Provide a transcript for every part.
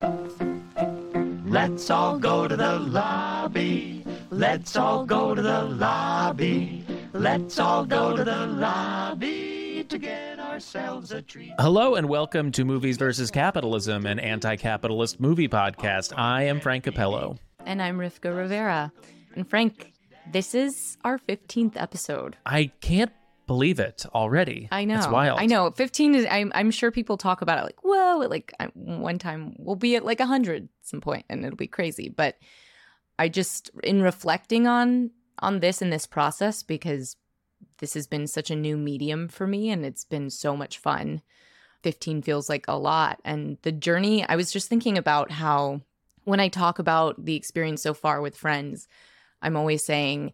Let's all go to the lobby. Let's all go to the lobby. Let's all go to the lobby to get ourselves a treat. Hello and welcome to Movies versus Capitalism, an anti-capitalist movie podcast. I am Frank Capello. And I'm Rivka Rivera. And Frank, this is our 15th episode. I can't believe it already. I know. It's wild. I know. 15 is, I'm, I'm sure people talk about it like, whoa, like I, one time we'll be at like 100 some point and it'll be crazy. But I just, in reflecting on on this and this process, because this has been such a new medium for me and it's been so much fun. 15 feels like a lot. And the journey, I was just thinking about how when I talk about the experience so far with friends, I'm always saying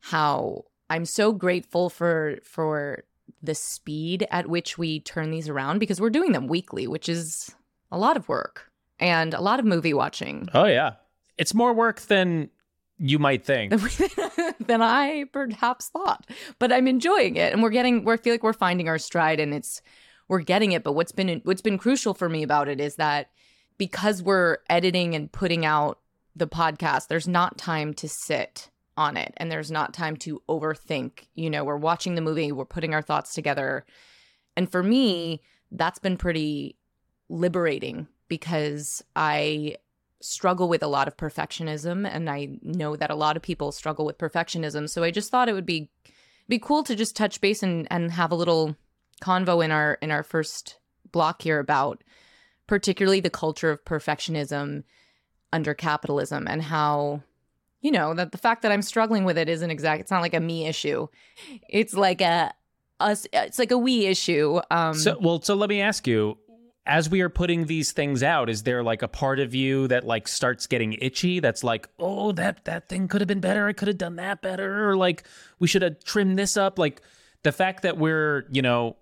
how I'm so grateful for for the speed at which we turn these around because we're doing them weekly, which is a lot of work and a lot of movie watching. Oh yeah. It's more work than you might think. than I perhaps thought. But I'm enjoying it and we're getting we feel like we're finding our stride and it's we're getting it, but what's been what's been crucial for me about it is that because we're editing and putting out the podcast, there's not time to sit on it and there's not time to overthink. You know, we're watching the movie, we're putting our thoughts together. And for me, that's been pretty liberating because I struggle with a lot of perfectionism and I know that a lot of people struggle with perfectionism. So I just thought it would be be cool to just touch base and, and have a little convo in our in our first block here about particularly the culture of perfectionism under capitalism and how you know that the fact that i'm struggling with it isn't exact it's not like a me issue. It's like a us it's like a we issue um so well so let me ask you as we are putting these things out is there like a part of you that like starts getting itchy that's like oh that that thing could have been better. I could have done that better or like we should have trimmed this up? Like the fact that we're you know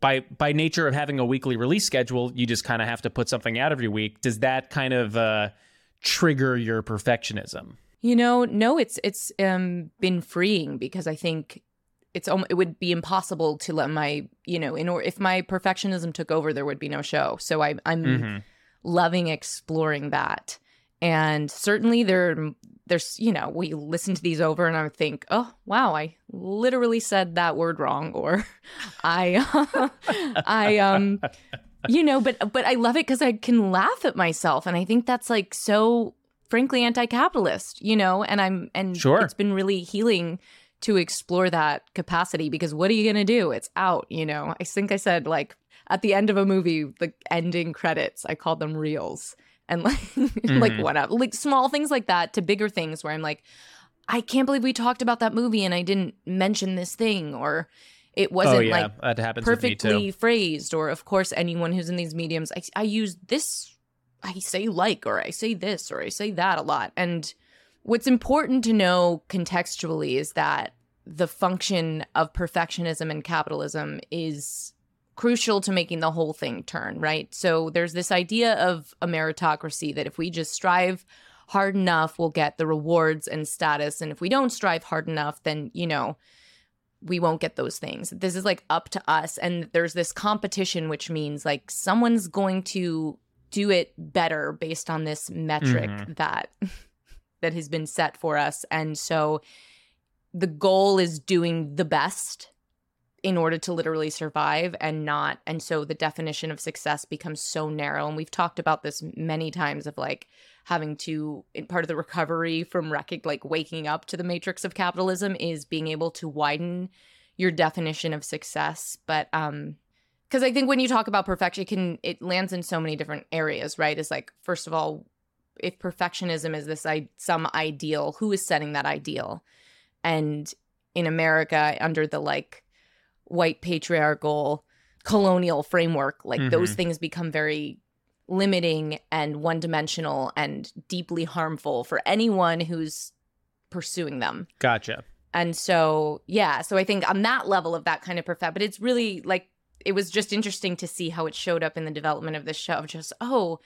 by by nature of having a weekly release schedule you just kind of have to put something out every week does that kind of uh trigger your perfectionism you know, no, it's it's um been freeing because I think it's it would be impossible to let my you know in or if my perfectionism took over there would be no show. So I I'm mm-hmm. loving exploring that. And certainly there there's you know we listen to these over and I think oh wow I literally said that word wrong or I I um you know but but I love it cuz I can laugh at myself and I think that's like so frankly anti-capitalist, you know, and I'm and sure. it's been really healing to explore that capacity because what are you going to do? It's out, you know. I think I said like at the end of a movie, the ending credits, I called them reels. And like mm-hmm. like what up? Like small things like that to bigger things where I'm like I can't believe we talked about that movie and I didn't mention this thing or it wasn't oh, yeah. like perfectly phrased or of course anyone who's in these mediums I, I use this I say like or I say this or I say that a lot. And what's important to know contextually is that the function of perfectionism and capitalism is crucial to making the whole thing turn, right? So there's this idea of a meritocracy that if we just strive hard enough, we'll get the rewards and status. And if we don't strive hard enough, then, you know, we won't get those things. This is like up to us. And there's this competition, which means like someone's going to do it better based on this metric mm-hmm. that that has been set for us. And so the goal is doing the best in order to literally survive and not and so the definition of success becomes so narrow. And we've talked about this many times of like having to in part of the recovery from rec- like waking up to the matrix of capitalism is being able to widen your definition of success. But um because I think when you talk about perfection, it can it lands in so many different areas, right? It's like first of all, if perfectionism is this I- some ideal, who is setting that ideal? And in America, under the like white patriarchal colonial framework, like mm-hmm. those things become very limiting and one dimensional and deeply harmful for anyone who's pursuing them. Gotcha. And so, yeah, so I think on that level of that kind of perfect, but it's really like it was just interesting to see how it showed up in the development of this show. Of Just, oh,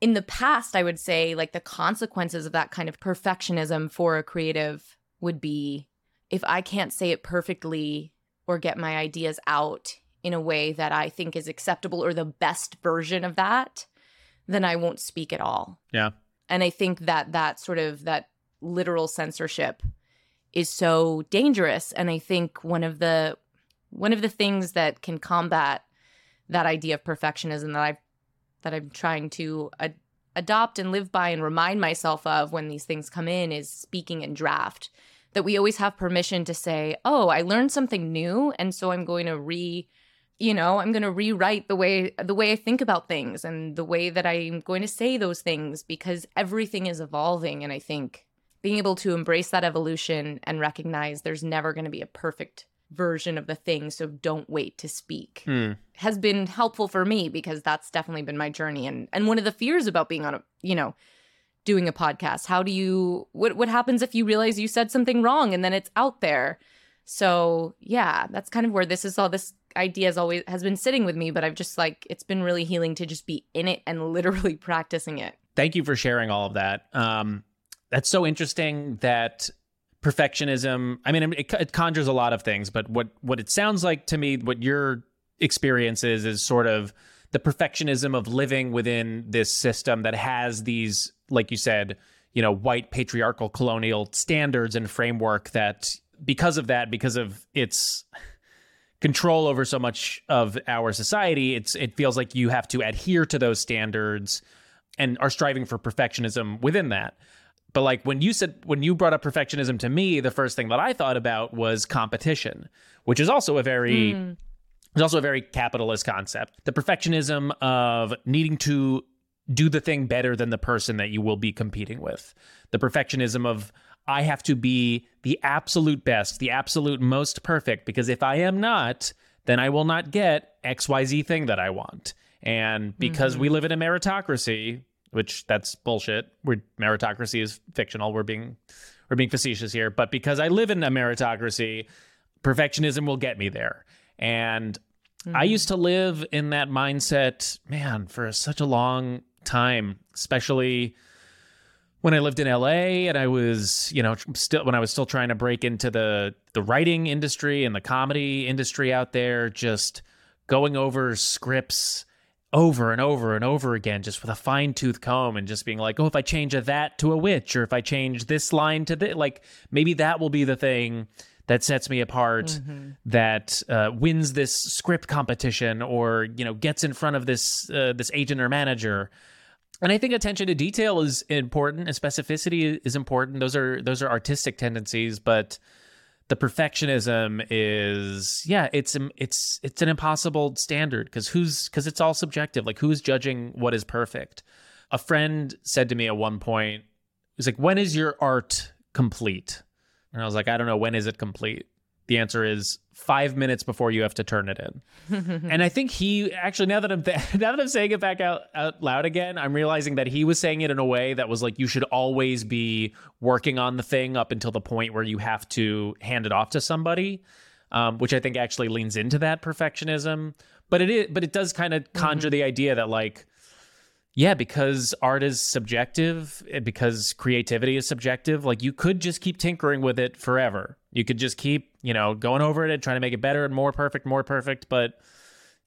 in the past, I would say like the consequences of that kind of perfectionism for a creative would be if I can't say it perfectly or get my ideas out in a way that I think is acceptable or the best version of that, then I won't speak at all. Yeah. And I think that that sort of that literal censorship is so dangerous and I think one of the one of the things that can combat that idea of perfectionism that I've that I'm trying to ad- adopt and live by and remind myself of when these things come in is speaking in draft. That we always have permission to say, "Oh, I learned something new and so I'm going to re you know, I'm going to rewrite the way the way I think about things and the way that I'm going to say those things because everything is evolving and I think being able to embrace that evolution and recognize there's never going to be a perfect version of the thing so don't wait to speak Hmm. has been helpful for me because that's definitely been my journey and and one of the fears about being on a you know doing a podcast how do you what what happens if you realize you said something wrong and then it's out there so yeah that's kind of where this is all this idea has always has been sitting with me but i've just like it's been really healing to just be in it and literally practicing it Thank you for sharing all of that. Um, that's so interesting that perfectionism. I mean, it, it conjures a lot of things, but what what it sounds like to me, what your experience is, is sort of the perfectionism of living within this system that has these, like you said, you know, white patriarchal colonial standards and framework that because of that, because of its control over so much of our society, it's it feels like you have to adhere to those standards and are striving for perfectionism within that. But like when you said when you brought up perfectionism to me, the first thing that I thought about was competition, which is also a very mm. is also a very capitalist concept. The perfectionism of needing to do the thing better than the person that you will be competing with. The perfectionism of I have to be the absolute best, the absolute most perfect, because if I am not, then I will not get XYZ thing that I want. And because we mm-hmm. live in a meritocracy, which that's bullshit. We're meritocracy is fictional. We're being we're being facetious here, but because I live in a meritocracy, perfectionism will get me there. And I mm-hmm. used to live in that mindset, man, for such a long time, especially when I lived in LA and I was, you know, still when I was still trying to break into the the writing industry and the comedy industry out there, just going over scripts over and over and over again, just with a fine tooth comb and just being like, oh, if I change a that to a which, or if I change this line to this, like maybe that will be the thing that sets me apart, that uh, wins this script competition, or you know, gets in front of this uh, this agent or manager. And I think attention to detail is important, and specificity is important. Those are those are artistic tendencies, but the perfectionism is yeah it's it's it's an impossible standard because who's because it's all subjective. Like who's judging what is perfect? A friend said to me at one point he's like when is your art complete? And i was like i don't know when is it complete. The answer is five minutes before you have to turn it in and I think he actually now that I'm th- now that I'm saying it back out, out loud again, I'm realizing that he was saying it in a way that was like you should always be working on the thing up until the point where you have to hand it off to somebody, um, which I think actually leans into that perfectionism. But it is, but it does kind of conjure the idea that like. Yeah, because art is subjective, eh, because creativity is subjective, like you could just keep tinkering with it forever. You could just keep, you know, going over it, and trying to make it better and more perfect, more perfect. But,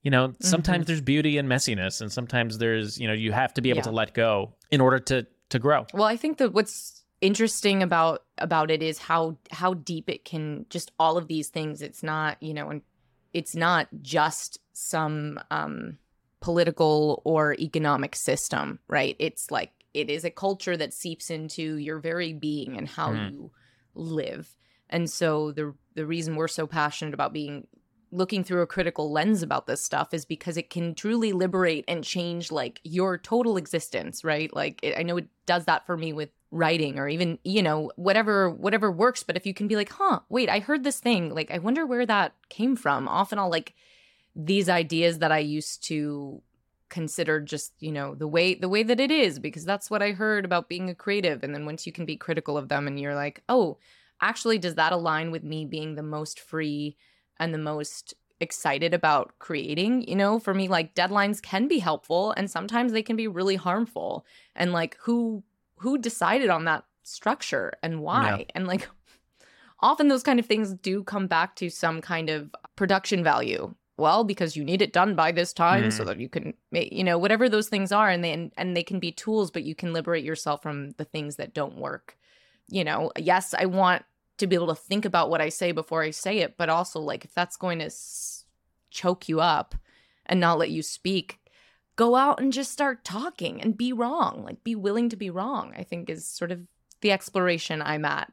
you know, sometimes there's beauty and messiness, and sometimes there's, you know, you have to be able Yeah. to let go in order to to grow. Well, I think that what's interesting about about it is how how deep it can just all of these things. It's not, you know, and it's not just some um political or economic system, right? It's like it is a culture that seeps into your very being and how Mhm. you live. And so the the reason we're so passionate about being looking through a critical lens about this stuff is because it can truly liberate and change like your total existence right? Like it, i know it does that for me with writing or even you know whatever whatever works but if you can be like huh wait i heard this thing. Like i wonder where that came from. Often i'll like these ideas that i used to consider just you know the way the way that it is because that's what i heard about being a creative. And then once you can be critical of them and you're like oh actually does that align with me being the most free and the most excited about creating? You know for me like deadlines can be helpful and sometimes they can be really harmful and like who who decided on that structure and why? And like often those kind of things do come back to some kind of production value. Well because you need it done by this time Mhm. so that you can make you know whatever those things are and they and they can be tools but you can liberate yourself from the things that don't work you know yes i want to be able to think about what i say before i say it but also like if that's going to s- choke you up and not let you speak go out and just start talking and be wrong like be willing to be wrong i think is sort of the exploration i'm at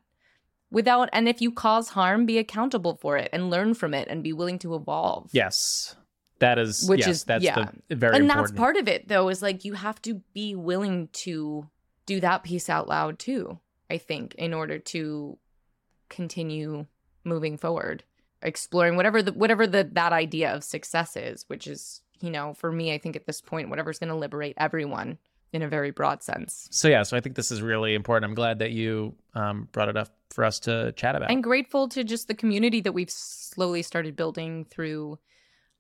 without and if you cause harm be accountable for it and learn from it and be willing to evolve Yes. That is Which yes, is- that's yeah. the very and important. that's part of it though is like you have to be willing to do that piece out loud too i think in order to continue moving forward exploring whatever the whatever the that idea of success is which is you know for me i think at this point whatever's going to liberate everyone in a very broad sense so yeah, so I think this is really important. I'm glad that you um, brought it up for us to chat about. I'm grateful to just the community that we've slowly started building through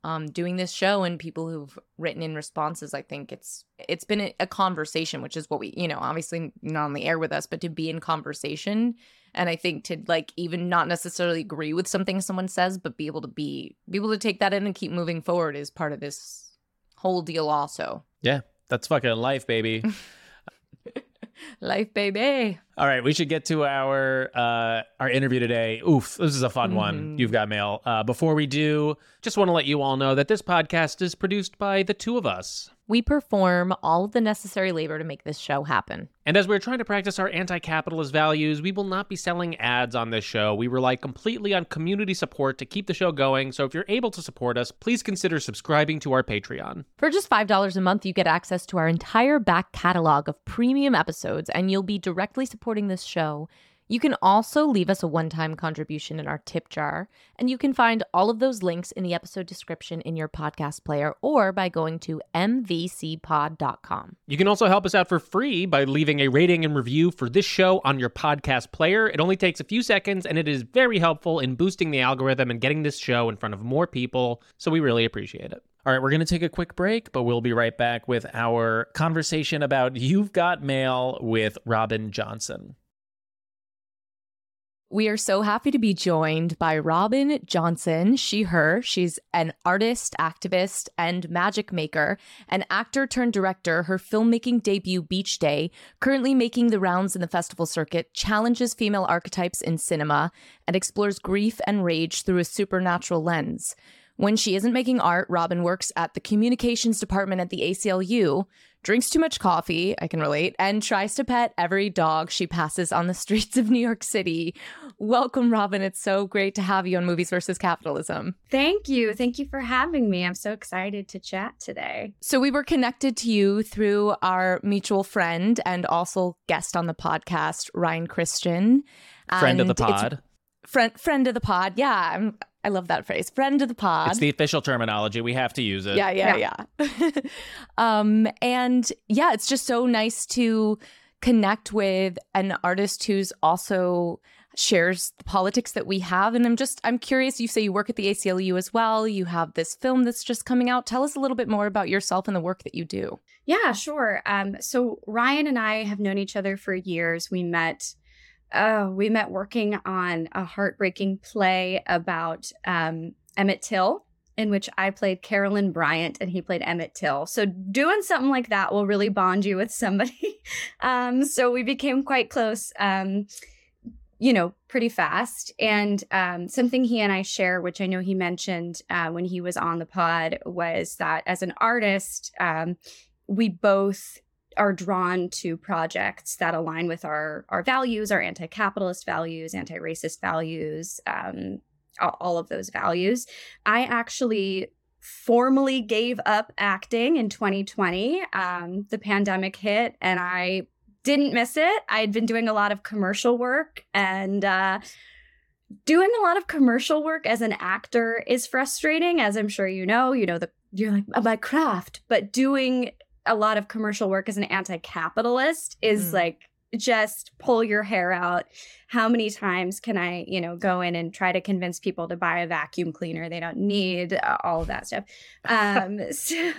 um, doing this show and people who've written in responses. I think it's it's been a, a conversation, which is what we, you know, obviously not on the air with us, but to be in conversation. And I think to like even not necessarily agree with something someone says, but be able to be be able to take that in and keep moving forward is part of this whole deal. Also, Yeah. That's fucking life, baby. life, baby. All right, we should get to our uh, our interview today. Oof, this is a fun one. Mhm. You've got mail. Uh, before we do, just want to let you all know that this podcast is produced by the two of us. We perform all of the necessary labor to make this show happen. And as we're trying to practice our anti capitalist values, we will not be selling ads on this show. We rely completely on community support to keep the show going. So if you're able to support us, please consider subscribing to our Patreon. For just $5 a month, you get access to our entire back catalog of premium episodes, and you'll be directly supporting this show. You can also leave us a one time contribution in our tip jar, and you can find all of those links in the episode description in your podcast player or by going to mvcpod.com. You can also help us out for free by leaving a rating and review for this show on your podcast player. It only takes a few seconds and it is very helpful in boosting the algorithm and getting this show in front of more people. So we really appreciate it. All right, we're going to take a quick break, but we'll be right back with our conversation about You've Got Mail with Robin Johnson. We are so happy to be joined by Robin Johnson. She, her. She's an artist, activist, and magic maker, an actor turned director. Her filmmaking debut, Beach Day, currently making the rounds in the festival circuit, challenges female archetypes in cinema and explores grief and rage through a supernatural lens. When she isn't making art, Robin works at the communications department at the ACLU, drinks too much coffee, I can relate, and tries to pet every dog she passes on the streets of New York City. Welcome, Robin. It's so great to have you on Movies versus Capitalism. Thank you. Thank you for having me. I'm so excited to chat today. So, we were connected to you through our mutual friend and also guest on the podcast, Ryan Christian. Friend of the pod. Friend, friend of the pod. Yeah, I'm, I love that phrase. Friend of the pod. It's the official terminology. We have to use it. Yeah, yeah, yeah. um, and yeah, it's just so nice to connect with an artist who's also shares the politics that we have. And I'm just, I'm curious. You say you work at the ACLU as well. You have this film that's just coming out. Tell us a little bit more about yourself and the work that you do. Yeah, sure. Um, so Ryan and I have known each other for years. We met. Uh, we met working on a heartbreaking play about um, Emmett Till, in which I played Carolyn Bryant and he played Emmett Till. So doing something like that will really bond you with somebody. um, so we became quite close. Um, you know, pretty fast. And um, something he and I share, which I know he mentioned uh, when he was on the pod, was that as an artist, um, we both are drawn to projects that align with our our values, our anti-capitalist values, anti-racist values, um, all, of those values. I actually formally gave up acting in 2020. Um, the pandemic hit, and I didn't miss it. I had been doing a lot of commercial work and uh, doing a lot of commercial work as an actor is frustrating, as I'm sure you know. You know, the you're like my craft, but doing a lot of commercial work as an anti-capitalist is Mm. like just pull your hair out. How many times can I, you know, go in and try to convince people to buy a vacuum cleaner they don't need, uh, all of that stuff. Um, so,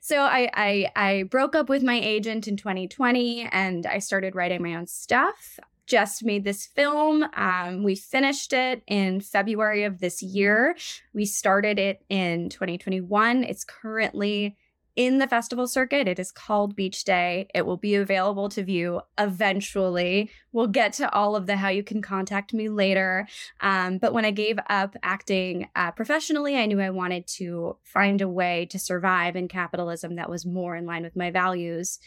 so I, I I broke up with my agent in 2020, and I started writing my own stuff. just made this film. Um, we finished it in February of this year. We started it in 2021. It's currently in the festival circuit. It is called Beach Day. It will be available to view eventually. We'll get to all of the how you can contact me later. Um, but when I gave up acting uh, professionally, I knew I wanted to find a way to survive in capitalism that was more in line with my values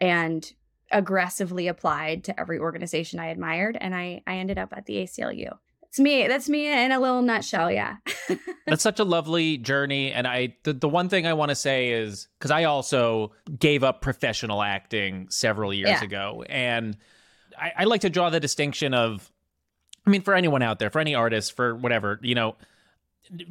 and aggressively applied to every organization I admired. And I, I ended up at the ACLU. It's me. That's me in a little nutshell. Yeah. That's such a lovely journey. And I, the, the one thing I want to say is because I also gave up professional acting several years Yeah. ago. And I, I like to draw the distinction of, I mean, for anyone out there, for any artist, for whatever, you know,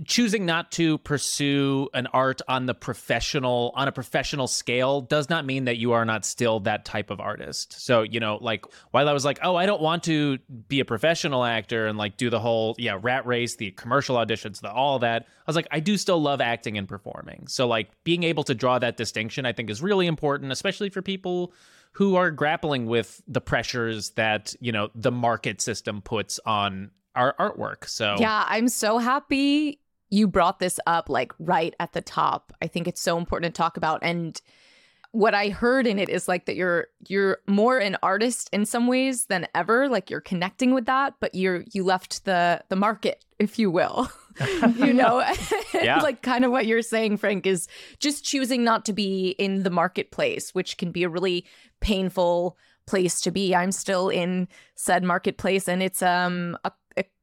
choosing not to pursue an art on the professional on a professional scale does not mean that you are not still that type of artist. So you know like while i was like oh i don't want to be a professional actor and like do the whole yeah rat race the commercial auditions the all that i was like i do still love acting and performing. So like being able to draw that distinction i think is really important especially for people who are grappling with the pressures that you know the market system puts on our artwork so Yeah, I'm so happy you brought this up like right at the top. I think it's so important to talk about and what I heard in it is like that you're you're more an artist in some ways than ever like you're connecting with that but you're you left the the market if you will. you know Yeah. like kind of what you're saying Frank is just choosing not to be in the marketplace which can be a really painful place to be. I'm still in said marketplace and it's um a, a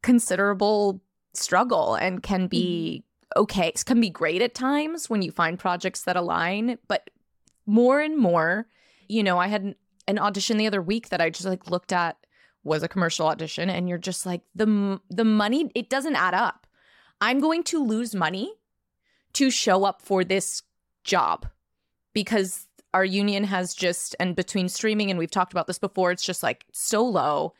considerable struggle and can be mm-hmm. okay. Can be great at times when you find projects that align, but more and more, you know, I had an, an audition the other week that I just like looked at was a commercial audition and you're just like the the money it doesn't add up. I'm going to lose money to show up for this job because our union has just and between streaming and we've talked about this before it's just like so low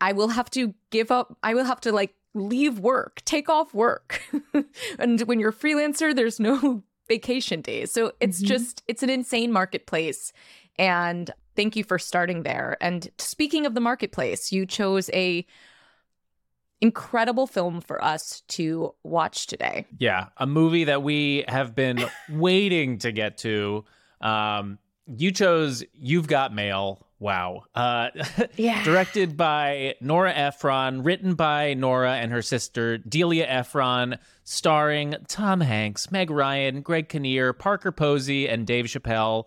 i will have to give up i will have to like leave work take off work and when you're a freelancer there's no vacation days so it's Mhm. just it's an insane marketplace and thank you for starting there and speaking of the marketplace you chose a incredible film for us to watch today Yeah, a movie that we have been waiting to get to. Um, you chose You've Got Mail. Wow. Uh, Yeah. directed by Nora Ephron, written by Nora and her sister Delia Ephron, starring Tom Hanks, Meg Ryan, Greg Kinnear, Parker Posey, and Dave Chappelle.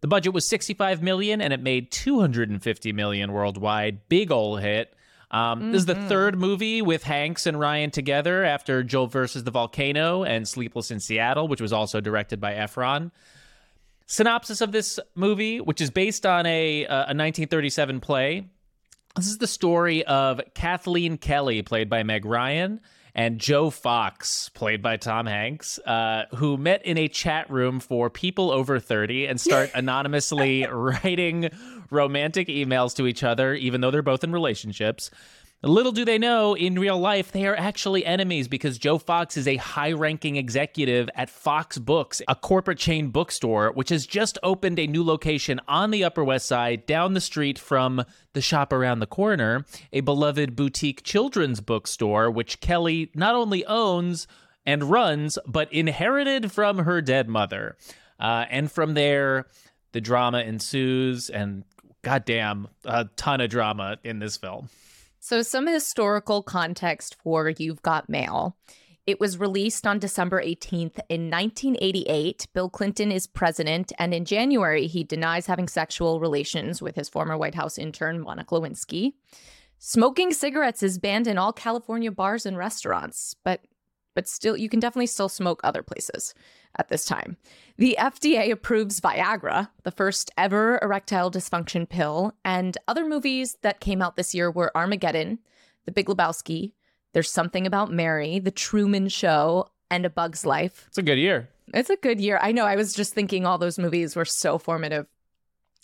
The budget was 65 million and it made 250 million worldwide. Big ol' hit. Um, This is the third movie with Hanks and Ryan together after Joe versus the Volcano and Sleepless in Seattle, which was also directed by Ephron. Synopsis of this movie, which is based on a, uh, a 1937 play. This is the story of Kathleen Kelly, played by Meg Ryan, and Joe Fox, played by Tom Hanks, uh, who met in a chat room for people over 30 and start anonymously writing romantic emails to each other, even though they're both in relationships. Little do they know, in real life, they are actually enemies because Joe Fox is a high ranking executive at Fox Books, a corporate chain bookstore, which has just opened a new location on the Upper West Side down the street from the shop around the corner, a beloved boutique children's bookstore, which Kelly not only owns and runs, but inherited from her dead mother. Uh, and from there, the drama ensues, and goddamn, a ton of drama in this film. So, some historical context for You've Got Mail. It was released on December 18th in 1988. Bill Clinton is president, and in January, he denies having sexual relations with his former White House intern, Monica Lewinsky. Smoking cigarettes is banned in all California bars and restaurants, but but still you can definitely still smoke other places at this time. The FDA approves Viagra, the first ever erectile dysfunction pill, and other movies that came out this year were Armageddon, The Big Lebowski, There's Something About Mary, The Truman Show, and A Bug's Life. It's a good year. It's a good year. I know. I was just thinking all those movies were so formative.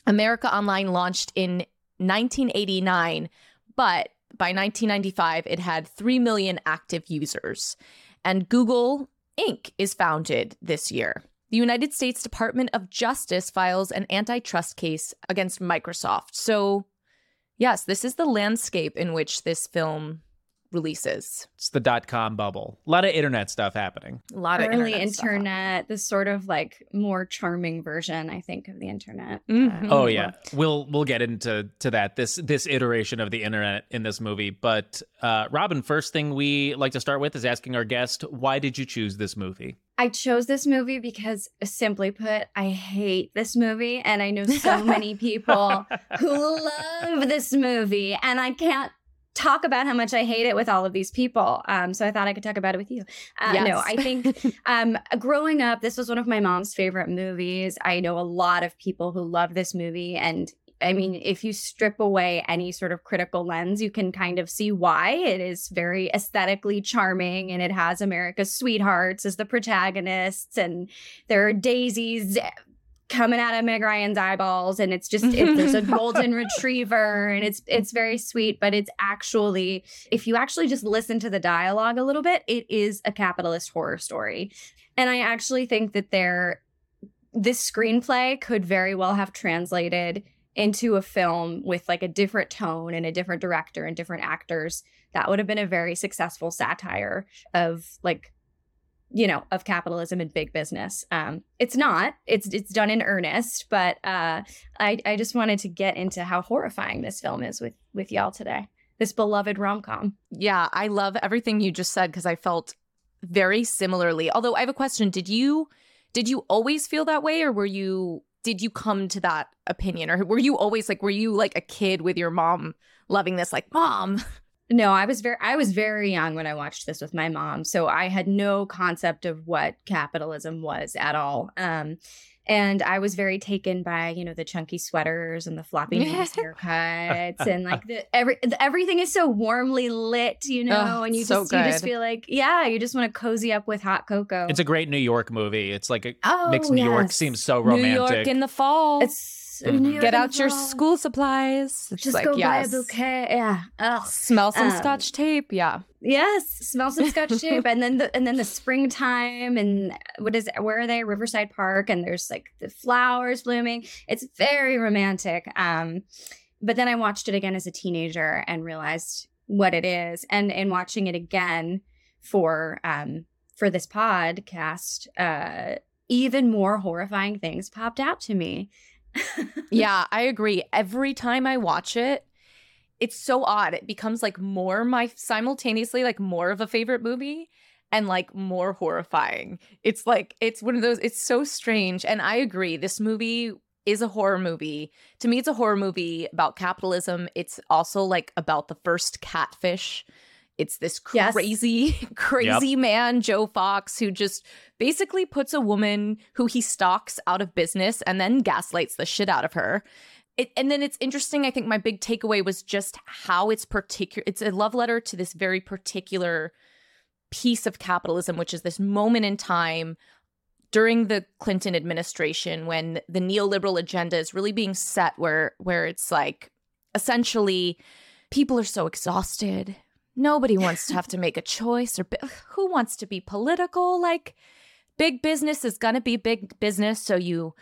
America Online launched in 1989, but by 1995, it had 3 million active users. And Google Inc. is founded this year. The United States Department of Justice files an antitrust case against Microsoft. So Yes, this is the landscape in which this film releases. It's the dot com bubble. A lot of internet stuff happening. A lot of Early internet. stuff. internet, the sort of like more charming version, I think, of the internet. Mhm. Oh yeah, we'll we'll get into to that this this iteration of the internet in this movie. But uh, Robin, first thing we like to start with is asking our guest, why did you choose this movie? I chose this movie because, simply put, I hate this movie. And I know so many people who love this movie. And I can't talk about how much I hate it with all of these people. Um, so I thought I could talk about it with you. Uh, No, I think um, growing up, this was one of my mom's favorite movies. I know a lot of people who love this movie. And I mean, if you strip away any sort of critical lens, you can kind of see why it is very aesthetically charming and it has America's sweethearts as the protagonists, and there are daisies coming out of Meg Ryan's eyeballs, and it's just it, there's a golden retriever, and it's it's very sweet, but it's actually if you actually just listen to the dialogue a little bit, it is a capitalist horror story, and I actually think that there this screenplay could very well have translated into a film with like a different tone and a different director and different actors. That would have been a very successful satire of like you know of capitalism and big business. Um it's not. It's it's done in earnest but uh i i just wanted to get into how horrifying this film is with with y'all today. This beloved rom-com. Yeah, I love everything you just said because I felt very similarly. Although I have a question, did you did you always feel that way or were you did you come to that opinion? Or were you always like were you like a kid with your mom loving this like mom? No, I was very I was very young when I watched this with my mom, so I had no concept of what capitalism was at all. Um and I was very taken by, you know, the chunky sweaters and the floppy nose haircuts and like the every the, everything is so warmly lit, you know, Ugh, and you so just you just feel like, yeah, you just want to cozy up with hot cocoa. It's a great New York movie. It's like a oh, mixed New York seem so romantic. New. York in the fall. It's Mhm. York Get out your school supplies. It's Just like, go yes. buy a bouquet. Yeah. Ugh. Smell some Um, scotch tape. Yeah. Yes, smell some scotch tape, and then the and then the springtime, and what is where are they? Riverside Park, and there's like the flowers blooming. It's very romantic. Um, but then I watched it again as a teenager and realized what it is, and in watching it again for um for this podcast, uh, even more horrifying things popped out to me. yeah, I agree. Every time I watch it, it's so odd. It becomes like more my simultaneously like more of a favorite movie and like more horrifying. It's like it's one of those it's so strange and I agree. This movie is a horror movie. To me it's a horror movie about capitalism. It's also like about the first catfish. It's this Yes. crazy crazy man Joe Fox who just basically puts a woman who he stalks out of business and then gaslights the shit out of her. It, and then it's interesting. I think my big takeaway was just how it's particular. It's a love letter to this very particular piece of capitalism, which is this moment in time during the Clinton administration when the neoliberal agenda is really being set, where where it's like essentially people are so exhausted. Nobody wants to have to make a choice, or who wants to be political? Like big business is gonna be big business, so you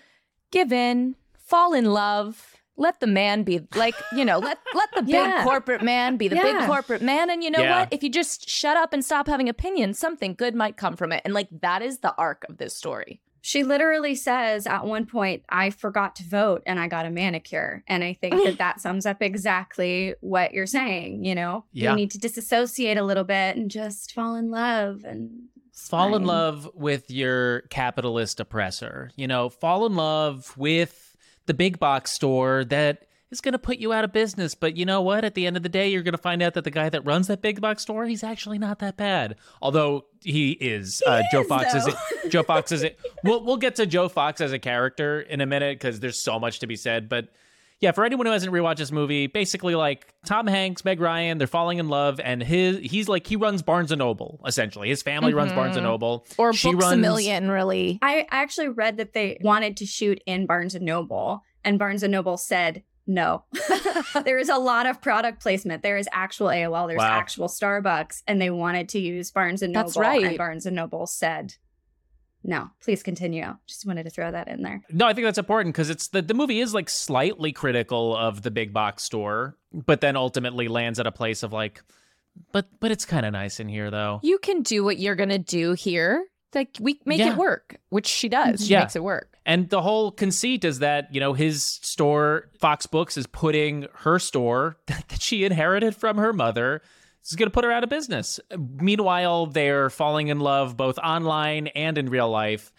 give in, fall in love, let the man be like, you know, let let the big Yeah. corporate man be the big corporate man. And you know Yeah. what? If you just shut up and stop having opinions, something good might come from it. And like that is the arc of this story. She literally says at one point, I forgot to vote and I got a manicure. And I think that that sums up exactly what you're saying. You know, Yeah. you need to disassociate a little bit and just fall in love and fall in love with your capitalist oppressor. You know, fall in love with the big box store that is going to put you out of business. But you know what? At the end of the day, you're going to find out that the guy that runs that big box store, he's actually not that bad. Although he is. uh, Joe is, Fox is. though. Joe Fox is. It. We'll we'll get to Joe Fox as a character in a minute because there's so much to be said. But yeah, for anyone who hasn't rewatched this movie, basically like Tom Hanks, Meg Ryan, they're falling in love, and his he's like he runs Barnes and Noble essentially. His family runs Barnes and Mhm. Noble, Or She Books-A-Million, really. I actually read that they wanted to shoot in Barnes and Noble, and Barnes and Noble said no. there is a lot of product placement. There is actual AOL, there's Wow. actual Starbucks, and they wanted to use Barnes and Noble. That's right. And Barnes and Noble said no, please continue. Just wanted to throw that in there. No, I think that's important because it's the the movie is like slightly critical of the big box store, but then ultimately lands at a place of like, but but it's kind of nice in here though. You can do what you're gonna do here. Like we make Yeah. it work, which she does. She Yeah. makes it work. And the whole conceit is that, you know, his store, Fox Books, is putting her store that she inherited from her mother, is going to put her out of business. Meanwhile, they're falling in love both online and in real life.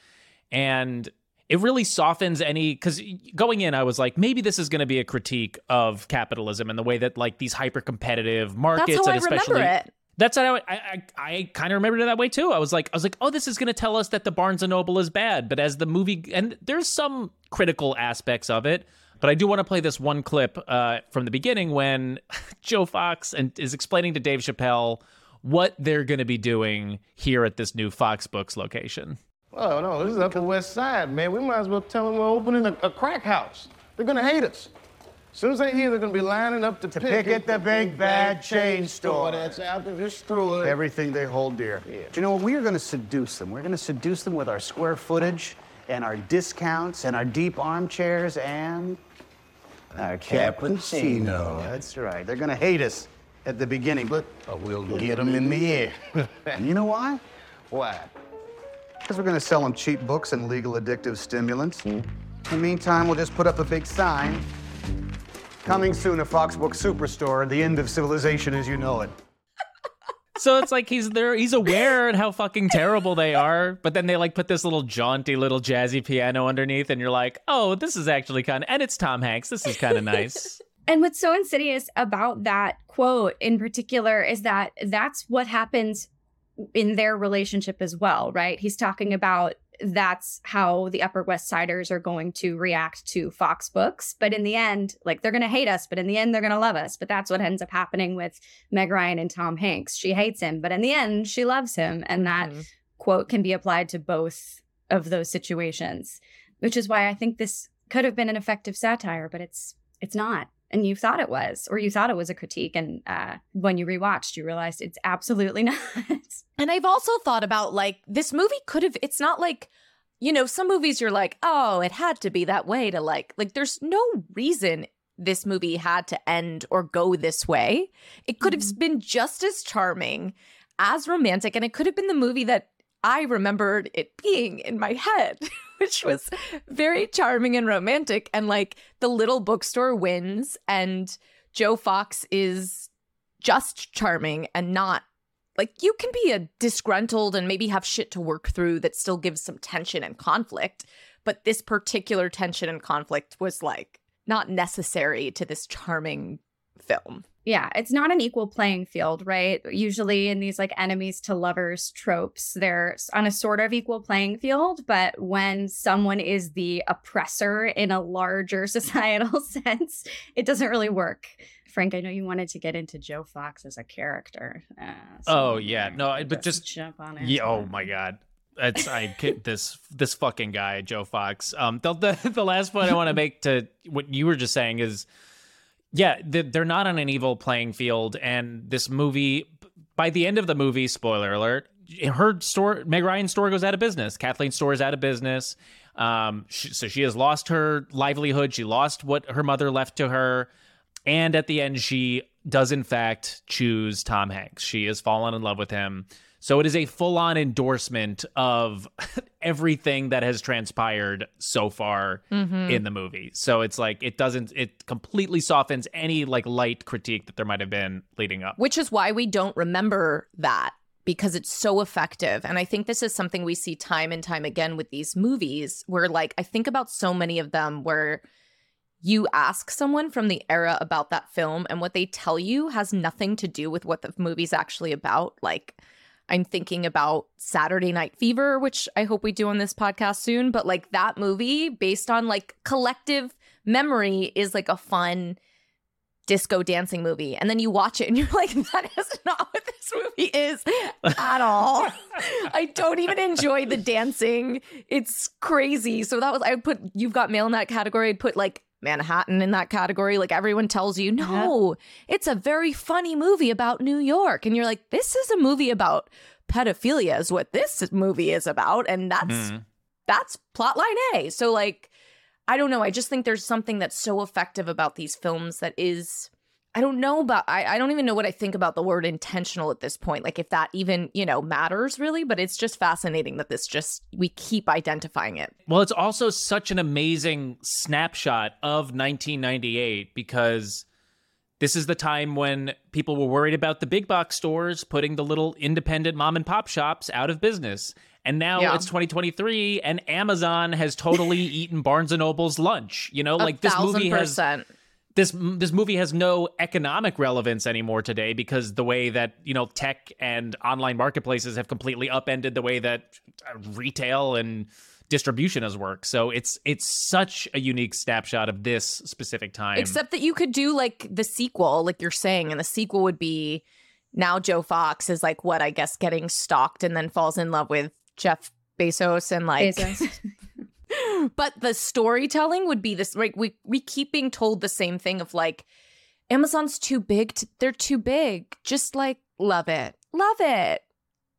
And it really softens any, because going in, I was like, maybe this is going to be a critique of capitalism and the way that, like, these hyper competitive markets That's how I and remember especially. That's how I I, I, kind of remembered it that way too. I was like I was like, oh, this is going to tell us that the Barnes and Noble is bad. But as the movie and there's some critical aspects of it, but I do want to play this one clip uh, from the beginning when Joe Fox and is explaining to Dave Chappelle what they're going to be doing here at this new Fox Books location. Oh, no, this is Upper West Side, man. We might as well tell them we're opening a, a crack house. They're gonna hate us. As soon as they hear, they're gonna be lining up to, To pick at the big bad chain store. That's out there, just through. Everything they hold dear. Do you know what? We are going to seduce them. We're going to seduce them with our square footage and our discounts and our deep armchairs and our cappuccino. That's right. They're going to hate us at the beginning, but we'll get them in the air. and you know why? Why? Because we're going to sell them cheap books and legal addictive stimulants. In the meantime, we'll just put up a big sign. Coming soon, a Fox Book Superstore, the end of civilization as you know it. So it's like he's there, he's aware of how fucking terrible they are, but then they like put this little jaunty little jazzy piano underneath, and you're like, oh, this is actually kind of, and it's Tom Hanks. This is kind of nice. And what's so insidious about that quote in particular is that that's what happens in their relationship as well, right? He's talking about that's how the Upper West Siders are going to react to Fox Books. But in the end, like they're going to hate us, but in the end, they're going to love us. But that's what ends up happening with Meg Ryan and Tom Hanks. She hates him, but in the end, she loves him. And that Mhm. quote can be applied to both of those situations, which is why I think this could have been an effective satire, but it's it's not. And you thought it was, or you thought it was a critique, and uh, when you rewatched, you realized it's absolutely not. And I've also thought about like this movie could have it's not like you know some movies you're like oh it had to be that way to like like there's no reason this movie had to end or go this way. It could have been just as charming, as romantic and it could have been the movie that I remembered it being in my head, which was very charming and romantic. And like the little bookstore wins and Joe Fox is just charming and not like you can be a disgruntled and maybe have shit to work through that still gives some tension and conflict but this particular tension and conflict was like not necessary to this charming film yeah, it's not an equal playing field, right? Usually in these like enemies to lovers tropes, they're on a sort of equal playing field. But when someone is the oppressor in a larger societal sense, it doesn't really work. Frank, I know you wanted to get into Joe Fox as a character. Uh, so Oh, yeah. No, I- but just- jump on it. Yeah. Oh my god. That's I this this fucking guy Joe Fox. Um, the the, the last point I want to make to what you were just saying is, yeah, they- they're not on an evil playing field, and this movie, by the end of the movie, spoiler alert, her store, Meg Ryan's store goes out of business. Kathleen's store is out of business. Um, she, so she has lost her livelihood. She lost what her mother left to her. And at the end, she does, in fact, choose Tom Hanks. She has fallen in love with him. So it is a full on endorsement of everything that has transpired so far mm-hmm. in the movie. So it's like, it doesn't, it completely softens any like light critique that there might have been leading up. which is why we don't remember that because it's so effective and i think this is something we see time and time again with these movies where like i think about so many of them where you ask someone from the era about that film and what they tell you has nothing to do with what the movie's actually about like i'm thinking about saturday night fever which i hope we do on this podcast soon but like that movie based on like collective memory is like a fun disco dancing movie. And then you watch it and you're like that is not what this movie is at all. I don't even enjoy the dancing. It's crazy. So that was i would put you've got mail in that category. I'd put like Manhattan in that category. Like everyone tells you, no, it's a very funny movie about New York. And you're like, this is a movie about pedophilia, is what this movie is about. And that's Mhm. that's plotline A. So like I don't know. I just think there's something that's so effective about these films that is I don't know about I, I don't even know what I think about the word intentional at this point. Like if that even, you know, matters really, but it's just fascinating that this just we keep identifying it. Well, it's also such an amazing snapshot of 1998 because this is the time when people were worried about the big box stores putting the little independent mom and pop shops out of business. And now Yeah. it's 2023 and Amazon has totally eaten Barnes and Noble's lunch. You know, like this movie has percent. This this movie has no economic relevance anymore today because the way that you know tech and online marketplaces have completely upended the way that uh, retail and distribution has worked. So it's it's such a unique snapshot of this specific time. Except that you could do like the sequel, like you're saying, and the sequel would be now Joe Fox is like what I guess getting stalked and then falls in love with Jeff Bezos and like Bezos. but the storytelling would be this like we we keep being told the same thing of like Amazon's too big to, they're too big. Just like love it. Love it.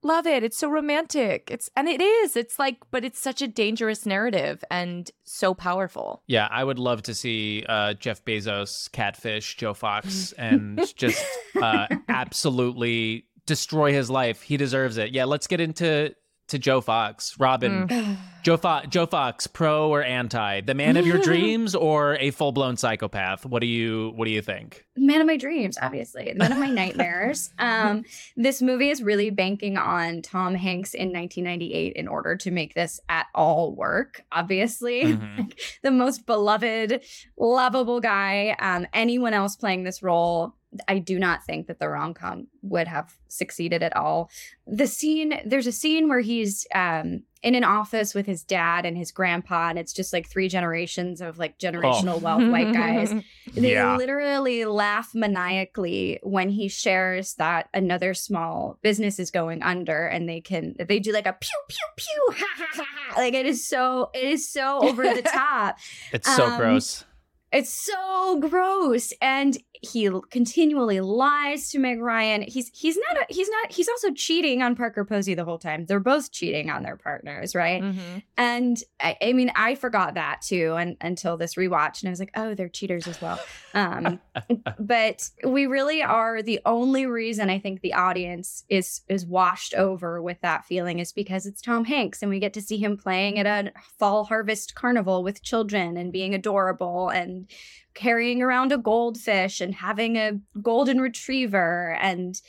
Love it. It's so romantic. It's and it is. It's like but it's such a dangerous narrative and so powerful. Yeah, I would love to see uh, Jeff Bezos catfish Joe Fox and just uh, absolutely destroy his life. He deserves it. Yeah, let's get into to Joe Fox, Robin. Joe, Fo- Joe Fox, pro or anti? The man of your dreams or a full blown psychopath? What do you What do you think? man of my dreams, obviously, man of my nightmares. Um, this movie is really banking on Tom Hanks in 1998 in order to make this at all work. Obviously, Mhm. Like, the most beloved, lovable guy. Um, anyone else playing this role. I do not think that the rom com would have succeeded at all. The scene, there's a scene where he's um, in an office with his dad and his grandpa, and it's just like three generations of like generational wealth white guys. They Yeah. literally laugh maniacally when he shares that another small business is going under and they can they do like a pew pew pew ha ha ha ha. Like it is so it is so over the top. It's so Um, gross. It's so gross. And he continually lies to Meg Ryan. He's he's not a, he's not he's also cheating on Parker Posey the whole time. They're both cheating on their partners, right? Mhm. And I, I mean, I forgot that too, and until this rewatch, and I was like, oh, they're cheaters as well. Um, but we really are the only reason I think the audience is is washed over with that feeling is because it's Tom Hanks, and we get to see him playing at a fall harvest carnival with children and being adorable and carrying around a goldfish and having a golden retriever and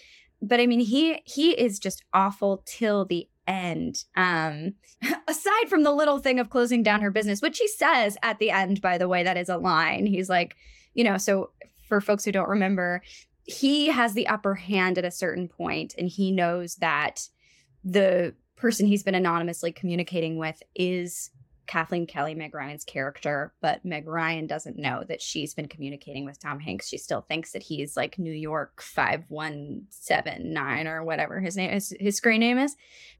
but I mean he he is just awful till the end. Um aside from the little thing of closing down her business, which he says at the end, by the way, that is a line. He's like, you know, so for folks who don't remember, he has the upper hand at a certain point, and he knows that the person he's been anonymously communicating with is Kathleen Kelly, Meg Ryan's character, but Meg Ryan doesn't know that she's been communicating with Tom Hanks. She still thinks that he's like New York 5179 or whatever his name is, his screen name is.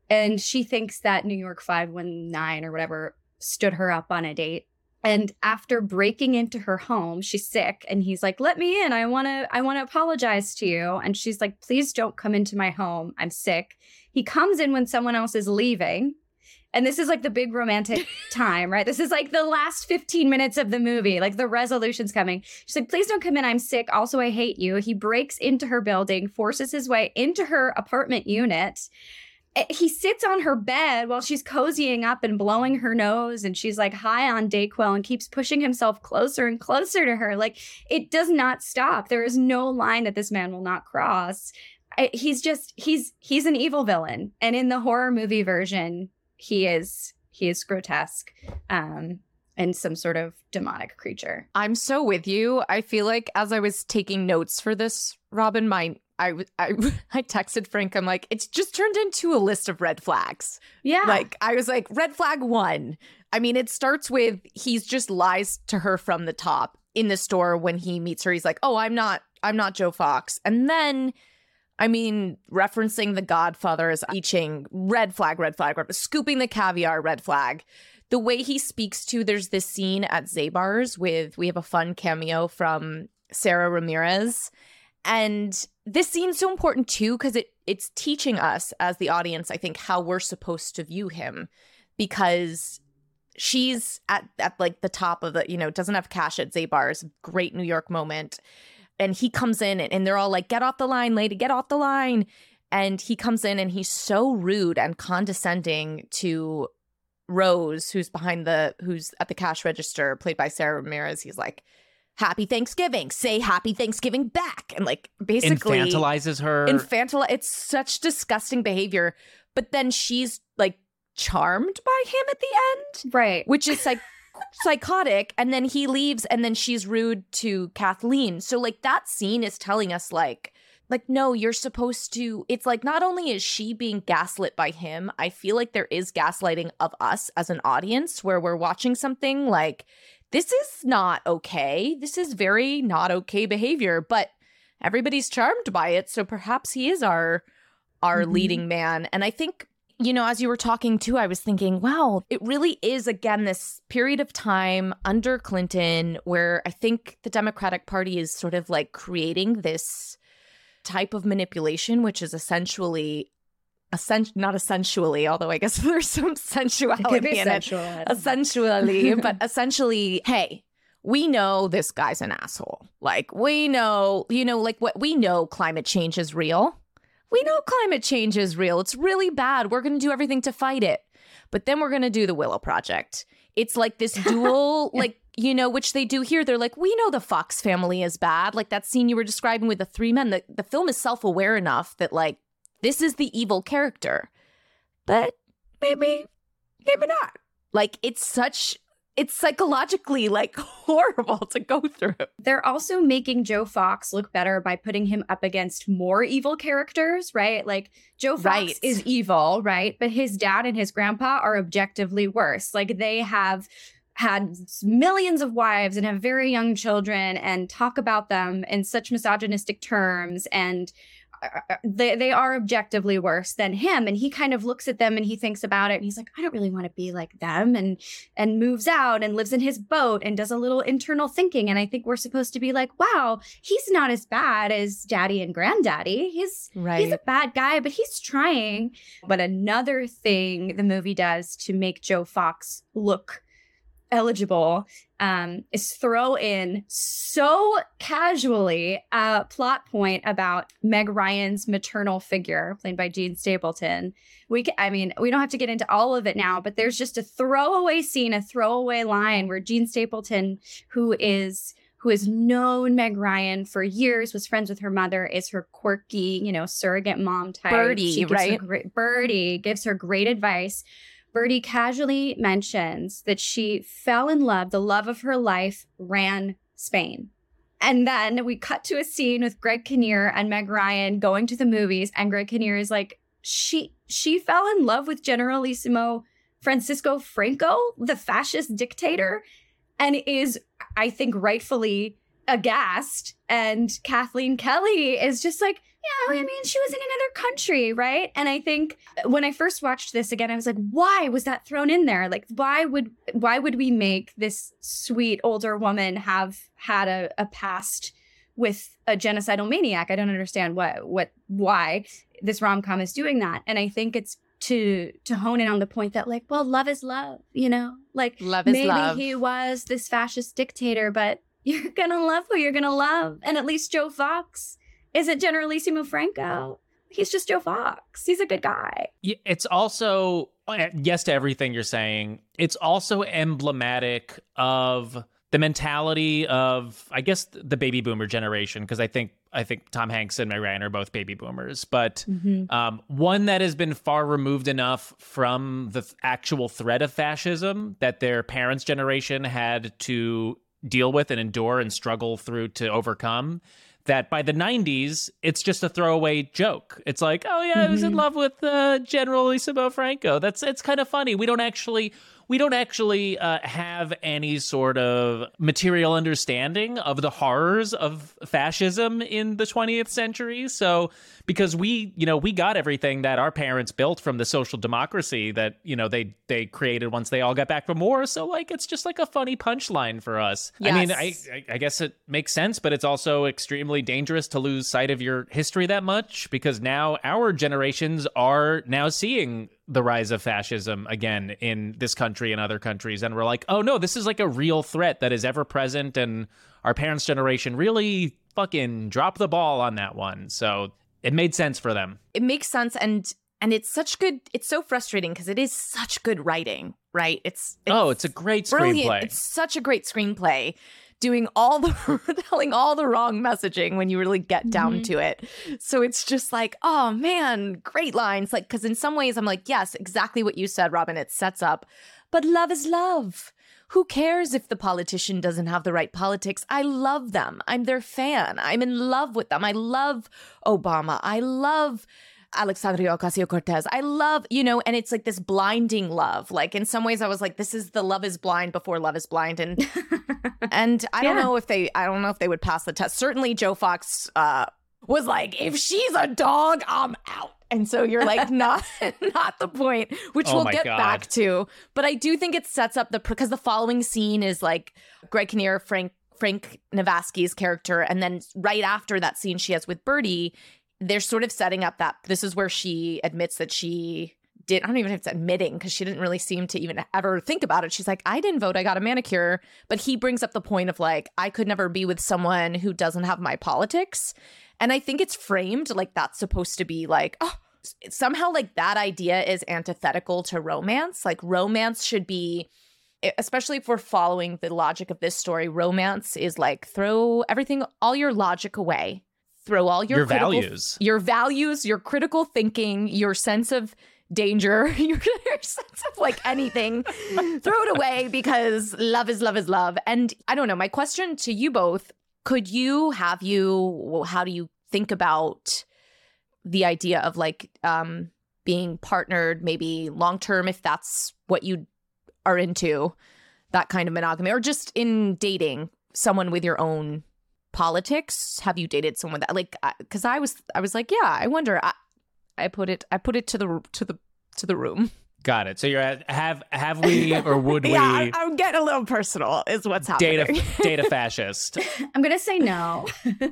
And she thinks that New York 519 or whatever stood her up on a date. And after breaking into her home, she's sick and he's like, "Let me in. I want to I want to apologize to you." And she's like, "Please don't come into my home. I'm sick." He comes in when someone else is leaving. And this is like the big romantic time, right? This is like the last 15 minutes of the movie. Like the resolution's coming. She's like, please don't come in. I'm sick. Also, I hate you. He breaks into her building, forces his way into her apartment unit. Eh, He sits on her bed while she's cozying up and blowing her nose, and she's like high on Dayquil and keeps pushing himself closer and closer to her. Like it does not stop. There is no line that this man will not cross. He's just he's he's an evil villain, and in the horror movie version, he is he is grotesque um and some sort of demonic creature I'm so with you. I feel like as I was taking notes for this, Robin, my I, I I texted Frank. I'm like, it's just turned into a list of red flags. yeah Like I was like, red flag one. I mean, it starts with he's just lies to her from the top in the store when he meets her. He's like, oh, I'm not, I'm not Joe Fox, and then. I mean, referencing the Godfather as eating red flag, red flag, red, scooping the caviar, red flag. the way he speaks to there's this scene at Zabar's with we have a fun cameo from Sara Ramirez. And this scene's so important too, because it it's teaching us as the audience, I think, how we're supposed to view him. Because she's at, at like the top of the, you know, doesn't have cash at Zabar's, great New York moment. And he comes in and, and they're all like, get off the line, lady, get off the line. And he comes in and he's so rude and condescending to Rose, who's behind the who's at the cash register, played by Sara Ramirez. He's like, Happy Thanksgiving. Say happy Thanksgiving back. And like basically Infantilizes her. infantile it's such disgusting behavior. But then she's like charmed by him at the end, Right. which is like psychotic. And then he leaves and then she's rude to Kathleen. So like that scene is telling us like like no you're supposed to it's like not only is she being gaslit by him i feel like there is gaslighting of us as an audience where we're watching something like this is not okay this is very not okay behavior but everybody's charmed by it so perhaps he is our our Mhm. leading man and i think you know as you were talking too i was thinking wow it really is again this period of time under clinton where i think the democratic party is sort of like creating this type of manipulation which is essentially essen- not essentially although i guess there's some sensuality in sensual. I essentially, but essentially, hey, we know this guy's an asshole. Like, we know, you know, like what we know climate change is real. We know climate change is real. It's really bad. We're going to do everything to fight it. But then we're going to do the Willow Project. It's like this dual, like, you know, which they do here. They're like, we know the Fox family is bad. Like that scene you were describing with the three men. The, the film is self aware enough that, like, this is the evil character. But maybe, maybe not. Like, it's such, it's psychologically, like, horrible to go through. They're also making Joe Fox look better by putting him up against more evil characters, right? Like Joe Fox Right. is evil, right? But his dad and his grandpa are objectively worse. Like they have had millions of wives and have very young children and talk about them in such misogynistic terms and they, they are objectively worse than him. And he kind of looks at them and he thinks about it and he's like i don't really want to be like them and and moves out and lives in his boat and does a little internal thinking. And i think we're supposed to be like wow he's not as bad as daddy and granddaddy. He's Right. he's a bad guy but he's trying. But another thing the movie does to make joe fox look eligible um, is throw in so casually a plot point about Meg Ryan's maternal figure, played by Jean Stapleton. We, ca- I mean, we don't have to get into all of it now, but there's just a throwaway scene, a throwaway line where Jean Stapleton, who is who has known Meg Ryan for years, was friends with her mother, is her quirky, you know, surrogate mom type. Birdie, right? great- Birdie gives her great advice. Birdie casually mentions that she fell in love, the love of her life ran Spain. And then we cut to a scene with Greg Kinnear and Meg Ryan going to the movies, and Greg Kinnear is like, she she fell in love with Generalissimo Francisco Franco, the fascist dictator, and is, I think, rightfully aghast. And Kathleen Kelly is just like, yeah, I mean, she was in another country, right? And I think when I first watched this again, I was like, why was that thrown in there? Like, why would why would we make this sweet older woman have had a, a past with a genocidal maniac? I don't understand what what why this rom com is doing that. And I think it's to to hone in on the point that like, well, love is love, you know? Like Love is maybe love. he was this fascist dictator, but you're gonna love who you're gonna love. And at least Joe Fox isn't Generalissimo Franco. He's just Joe Fox. He's a good guy. It's also uh, yes to everything you're saying. It's also emblematic of the mentality of I guess the baby boomer generation because I think I think Tom Hanks and Meg Ryan are both baby boomers, but um, one that has been far removed enough from the th- actual threat of fascism that their parents' generation had to deal with and endure and struggle through to overcome. That by the 90s, it's just a throwaway joke. It's like, oh yeah, I was in love with uh, Generalissimo Franco. That's it's kind of funny. We don't actually we don't actually uh, have any sort of material understanding of the horrors of fascism in the 20th century. So, because we, you know, we got everything that our parents built from the social democracy that, you know, they they created once they all got back from war. So, like, it's just like a funny punchline for us. I mean, I, I I guess it makes sense, but it's also extremely dangerous to lose sight of your history that much because now our generations are now seeing the rise of fascism again in this country and other countries. And we're like, oh no, this is like a real threat that is ever present. And our parents' generation really fucking dropped the ball on that one. So it made sense for them. it makes sense and and it's such good it's so frustrating because it is such good writing right it's, it's oh, it's a great brilliant screenplay. it's such a great screenplay doing all the telling all the wrong messaging when you really get down mm-hmm. to it so it's just like oh man great lines like because in some ways i'm like yes exactly what you said robin it sets up but love is love who cares if the politician doesn't have the right politics? I love them. I'm their fan. I'm in love with them. I love Obama. I love Alexandria Ocasio Cortez. I love, you know, and it's like this blinding love. Like in some ways, I was like, this is the love is blind before love is blind. And and I don't know if they I don't know if they would pass the test. Certainly Joe Fox uh was like, if she's a dog, I'm out. And so you're like, not not the point, which Oh we'll get God. back to. But I do think it sets up the because the following scene is like Greg Kinnear, Frank Frank Navasky's character, and then right after that scene she has with Birdie, they're sort of setting up that this is where she admits that she did I don't even know if it's admitting because she didn't really seem to even ever think about it. She's like, I didn't vote, I got a manicure. But he brings up the point of like, I could never be with someone who doesn't have my politics. And I think it's framed like that's supposed to be like, oh, somehow like that idea is antithetical to romance. Like romance should be especially if we're following the logic of this story, romance is like throw everything all your logic away. Throw all your Your critical- values. your values, your critical thinking, your sense of danger, your, your sense of like anything, throw it away because love is love is love. And I don't know, my question to you both, could you have you how do you think about the idea of like um being partnered maybe long term if that's what you are into, that kind of monogamy or just in dating someone with your own politics have you dated someone that like because i was i was like yeah i wonder I, I put it i put it to the to the to the room Got it. So you're at have have we or would we yeah I, i'm getting a little personal is what's happening Data date a fascist? I'm gonna say no.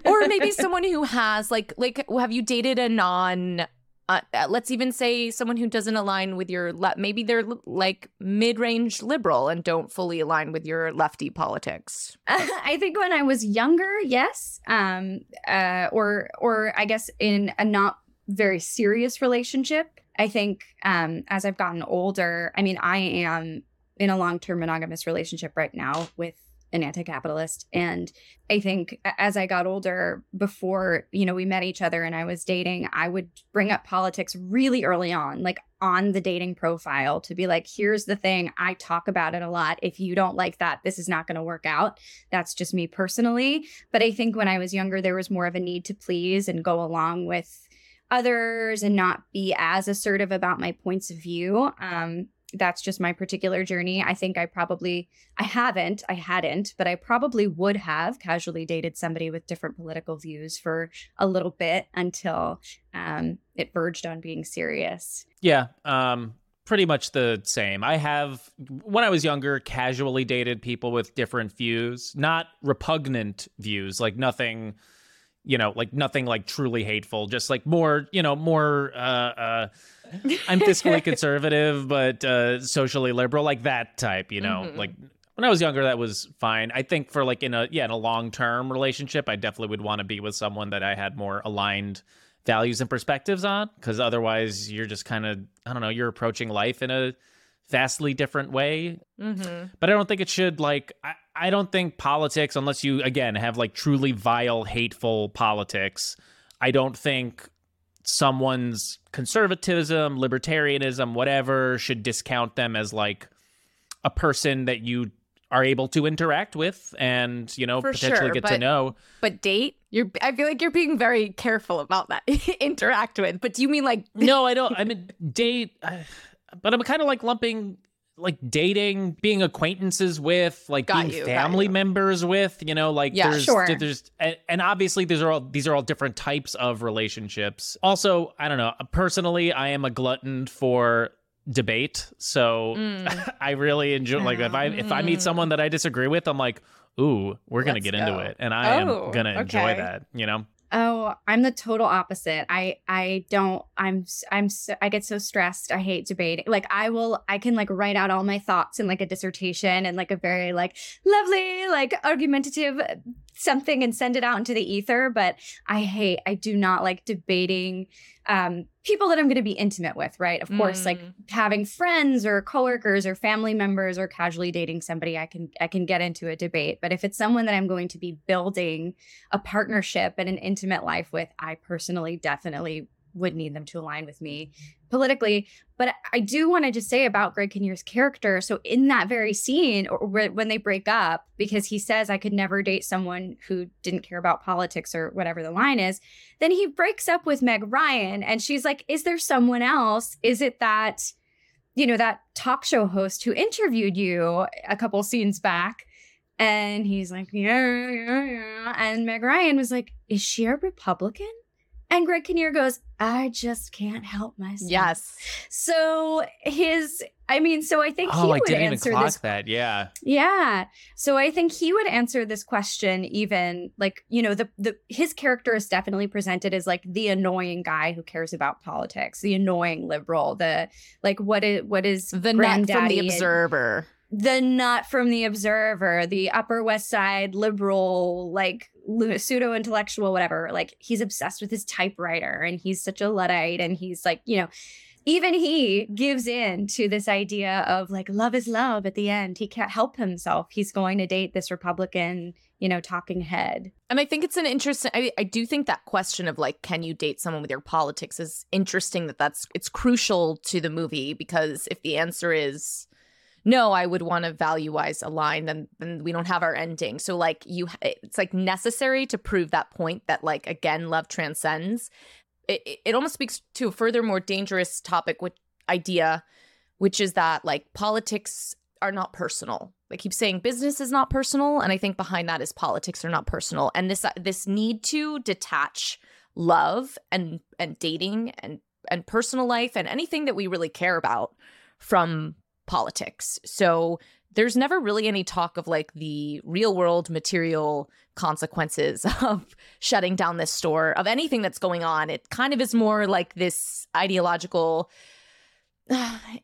or maybe someone who has like like have you dated a non uh, uh, let's even say someone who doesn't align with your le- maybe they're like mid-range liberal and don't fully align with your lefty politics I think when I was younger, yes, um, uh, or or I guess in a not very serious relationship. I think um, as I've gotten older, I mean, I am in a long term monogamous relationship right now with an anti capitalist. And I think as I got older, before, you know, we met each other and I was dating, I would bring up politics really early on, like on the dating profile to be like, here's the thing, I talk about it a lot. If you don't like that, this is not going to work out. That's just me personally. But I think when I was younger, there was more of a need to please and go along with others and not be as assertive about my points of view. Um, that's just my particular journey. I think I probably, I haven't, I hadn't, but I probably would have casually dated somebody with different political views for a little bit until um, it verged on being serious. Yeah, um, pretty much the same. I have, when I was younger, casually dated people with different views, not repugnant views, like nothing, you know, like nothing like truly hateful, just like more, you know, more, uh, uh, I'm fiscally conservative, but uh, socially liberal, like that type, you know, Mhm. like when I was younger, that was fine. I think for like in a, yeah, in a long term relationship, I definitely would want to be with someone that I had more aligned values and perspectives on because otherwise you're just kind of i don't know you're approaching life in a vastly different way mm-hmm. but i don't think it should like I, I don't think politics unless you again have like truly vile hateful politics i don't think someone's conservatism libertarianism whatever should discount them as like a person that you are able to interact with and you know For potentially sure, get to know but date you're i feel like you're being very careful about that interact with but do you mean like no, I don't. I mean, date, but I'm kind of like lumping like dating, being acquaintances with, like Got being you, family members with, you know, like Yeah, there's sure. there's and, obviously these are all these are all different types of relationships. Also, I don't know, personally, I am a glutton for debate. So Mm. I really enjoy like if I if I meet someone that I disagree with, I'm like, "Ooh, we're going to Let's get into it." And I Oh, am going to enjoy that, you know. Oh, I'm the total opposite. I I don't I'm I'm so, I get so stressed. I hate debating. Like I will I can like write out all my thoughts in like a dissertation and like a very like lovely like argumentative something and send it out into the ether, but I hate I do not like debating um people that I'm going to be intimate with, right? Of course, like Mm. having friends or coworkers or family members or casually dating somebody I can I can get into a debate, but if it's someone that I'm going to be building a partnership and an intimate life with, I personally definitely would need them to align with me mm-hmm. politically. But I do want to just say about Greg Kinnear's character. So in that very scene, or when they break up, because he says I could never date someone who didn't care about politics or whatever the line is, then he breaks up with Meg Ryan, and she's like, "Is there someone else? Is it that?" You know, that talk show host who interviewed you a couple scenes back. And he's like, yeah, yeah, yeah. And Meg Ryan was like, is she a Republican? And Greg Kinnear goes, I just can't help myself. Yes. So his, I mean, so I think he Oh, I would didn't even answer clock this. that. Yeah. Yeah. So I think he would answer this question even like, you know, the the his character is definitely presented as like the annoying guy who cares about politics, the annoying liberal, the like what is what is The nut from granddaddy the and- observer. The nut from the observer the upper west side liberal like pseudo intellectual whatever like he's obsessed with his typewriter and he's such a luddite and he's like you know even he gives in to this idea of like love is love at the end he can't help himself he's going to date this republican you know talking head And I think it's an interesting. I, I do think that question of like, can you date someone with your politics is interesting. That that's it's crucial to the movie because if the answer is no, I would want to value wise align, then then we don't have our ending. So like you, it's like necessary to prove that point that like again, love transcends. It it, almost speaks to a further more dangerous topic, which idea, which is that like politics are not personal. They keep saying business is not personal, and I think behind that is politics are not personal. And this uh, this need to detach love and and dating and and personal life and anything that we really care about from politics. So there's never really any talk of like the real world material consequences of shutting down this store of anything that's going on. It kind of is more like this ideological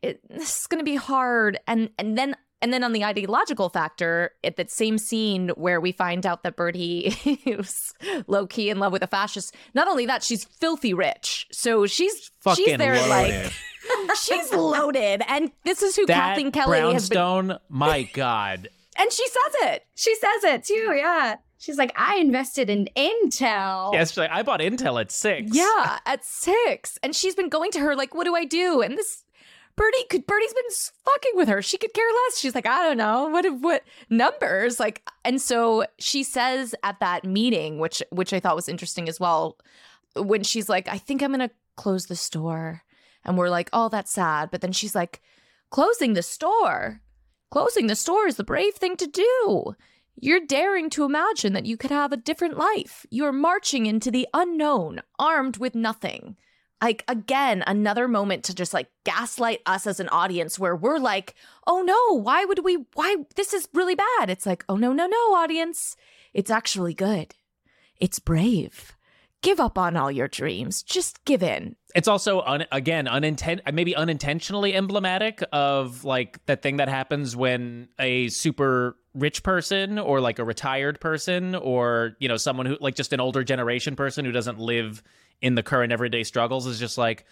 it, this is going to be hard and and then and then on the ideological factor at that same scene where we find out that Birdie is low key in love with a fascist not only that she's filthy rich so she's Fucking she's there loaded. like she's loaded and this is who that Kathleen Kelly has been brownstone, my God. and she says it she says it too yeah she's like i invested in intel Yes, she's like, I bought Intel at six. Yeah, at six. And she's been going to her, like, what do I do? And this Birdie could Birdie's been fucking with her. She could care less. She's like, I don't know. What what numbers? Like and so she says at that meeting, which which I thought was interesting as well, when she's like, I think I'm gonna close the store. And we're like, oh, that's sad. But then she's like, closing the store. Closing the store is the brave thing to do. You're daring to imagine that you could have a different life. You're marching into the unknown, armed with nothing. Like, again, another moment to just like gaslight us as an audience where we're like, oh no, why would we? Why? This is really bad. It's like, oh no, no, no, audience. It's actually good. It's brave. Give up on all your dreams. Just give in. It's also un- again uninten- maybe unintentionally emblematic of like that thing that happens when a super rich person or like a retired person or you know someone who like just an older generation person who doesn't live in the current everyday struggles is just like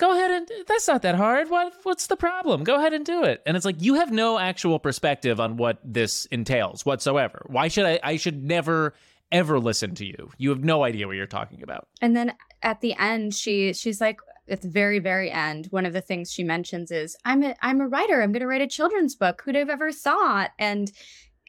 go ahead and that's not that hard. What what's the problem? Go ahead and do it. And it's like you have no actual perspective on what this entails whatsoever. Why should i i should never ever listen to you? You have no idea what you're talking about. And then at the end, she she's like at the very very end, one of the things she mentions is I'm a I'm a writer. I'm going to write a children's book. Who'd have ever thought? And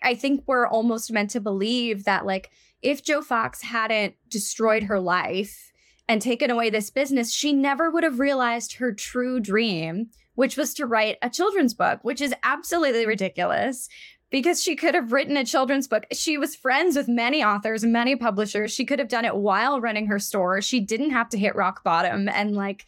I think we're almost meant to believe that like if Joe Fox hadn't destroyed her life and taken away this business, she never would have realized her true dream, which was to write a children's book, which is absolutely ridiculous because she could have written a children's book. She was friends with many authors, many publishers. She could have done it while running her store. She didn't have to hit rock bottom and like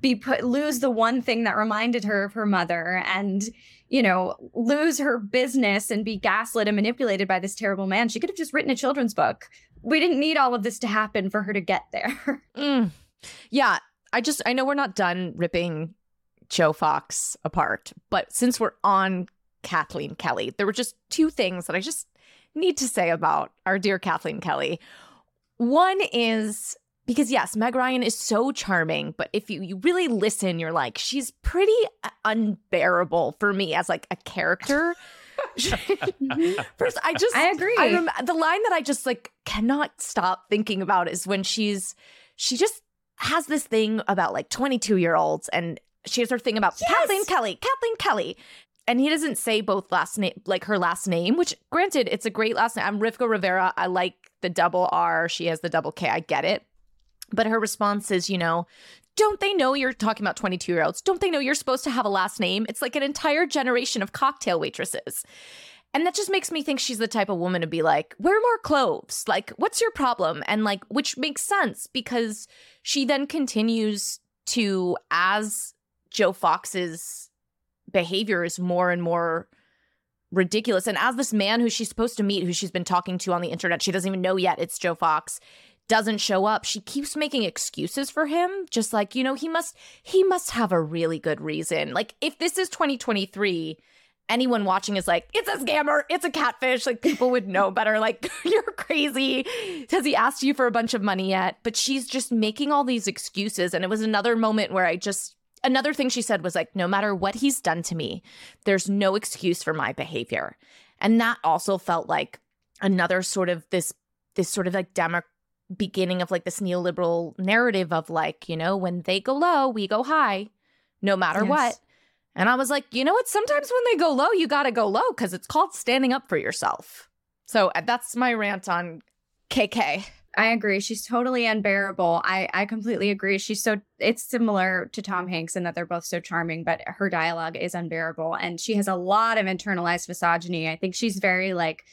be put lose the one thing that reminded her of her mother and you know lose her business and be gaslit and manipulated by this terrible man. She could have just written a children's book. We didn't need all of this to happen for her to get there. Mm. Yeah, I just I know we're not done ripping Joe Fox apart, but since we're on Kathleen Kelly, there were just two things that I just need to say about our dear Kathleen Kelly. One is because yes, Meg Ryan is so charming, but if you you really listen, you're like she's pretty unbearable for me as like a character. First, I just I agree. I rem- the line that I just like cannot stop thinking about is when she's she just has this thing about like 22 year olds and she has her thing about Yes! Kathleen Kelly, Kathleen Kelly. And he doesn't say both last name, like her last name, which granted, it's a great last name. I'm Rivka Rivera. I like the double R. She has the double K. I get it. But her response is, you know, don't they know you're talking about 22 year olds? Don't they know you're supposed to have a last name? It's like an entire generation of cocktail waitresses. And that just makes me think she's the type of woman to be like, wear more clothes. Like, what's your problem? And like, which makes sense because she then continues to, as Joe Fox's behavior is more and more ridiculous. And as this man who she's supposed to meet, who she's been talking to on the internet, she doesn't even know yet it's Joe Fox, doesn't show up. She keeps making excuses for him, just like, you know, he must he must have a really good reason. Like if this is 2023, anyone watching is like, it's a scammer, it's a catfish. Like people would know better. Like, you're crazy. Has he asked you for a bunch of money yet? But she's just making all these excuses. And it was another moment where I just another thing she said was like, no matter what he's done to me, there's no excuse for my behavior. And that also felt like another sort of this this sort of like demo beginning of like this neoliberal narrative of like, you know, when they go low, we go high, no matter Yes. what. And I was like, you know what? Sometimes when they go low, you got to go low because it's called standing up for yourself. So uh, that's my rant on KK. I agree. She's totally unbearable. I I completely agree. She's so it's similar to Tom Hanks in that they're both so charming, but her dialogue is unbearable and she has a lot of internalized misogyny. I think she's very like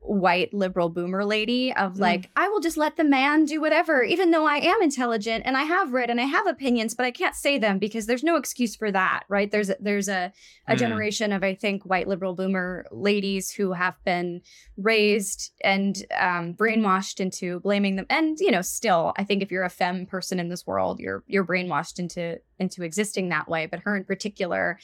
white liberal boomer lady of Mm. like I will just let the man do whatever even though I am intelligent and I have read and I have opinions but I can't say them because there's no excuse for that, right? There's a, there's a a Mm. generation of I think white liberal boomer ladies who have been raised and um, brainwashed into blaming them and you know still i think if you're a femme person in this world you're you're brainwashed into into existing that way but her in particular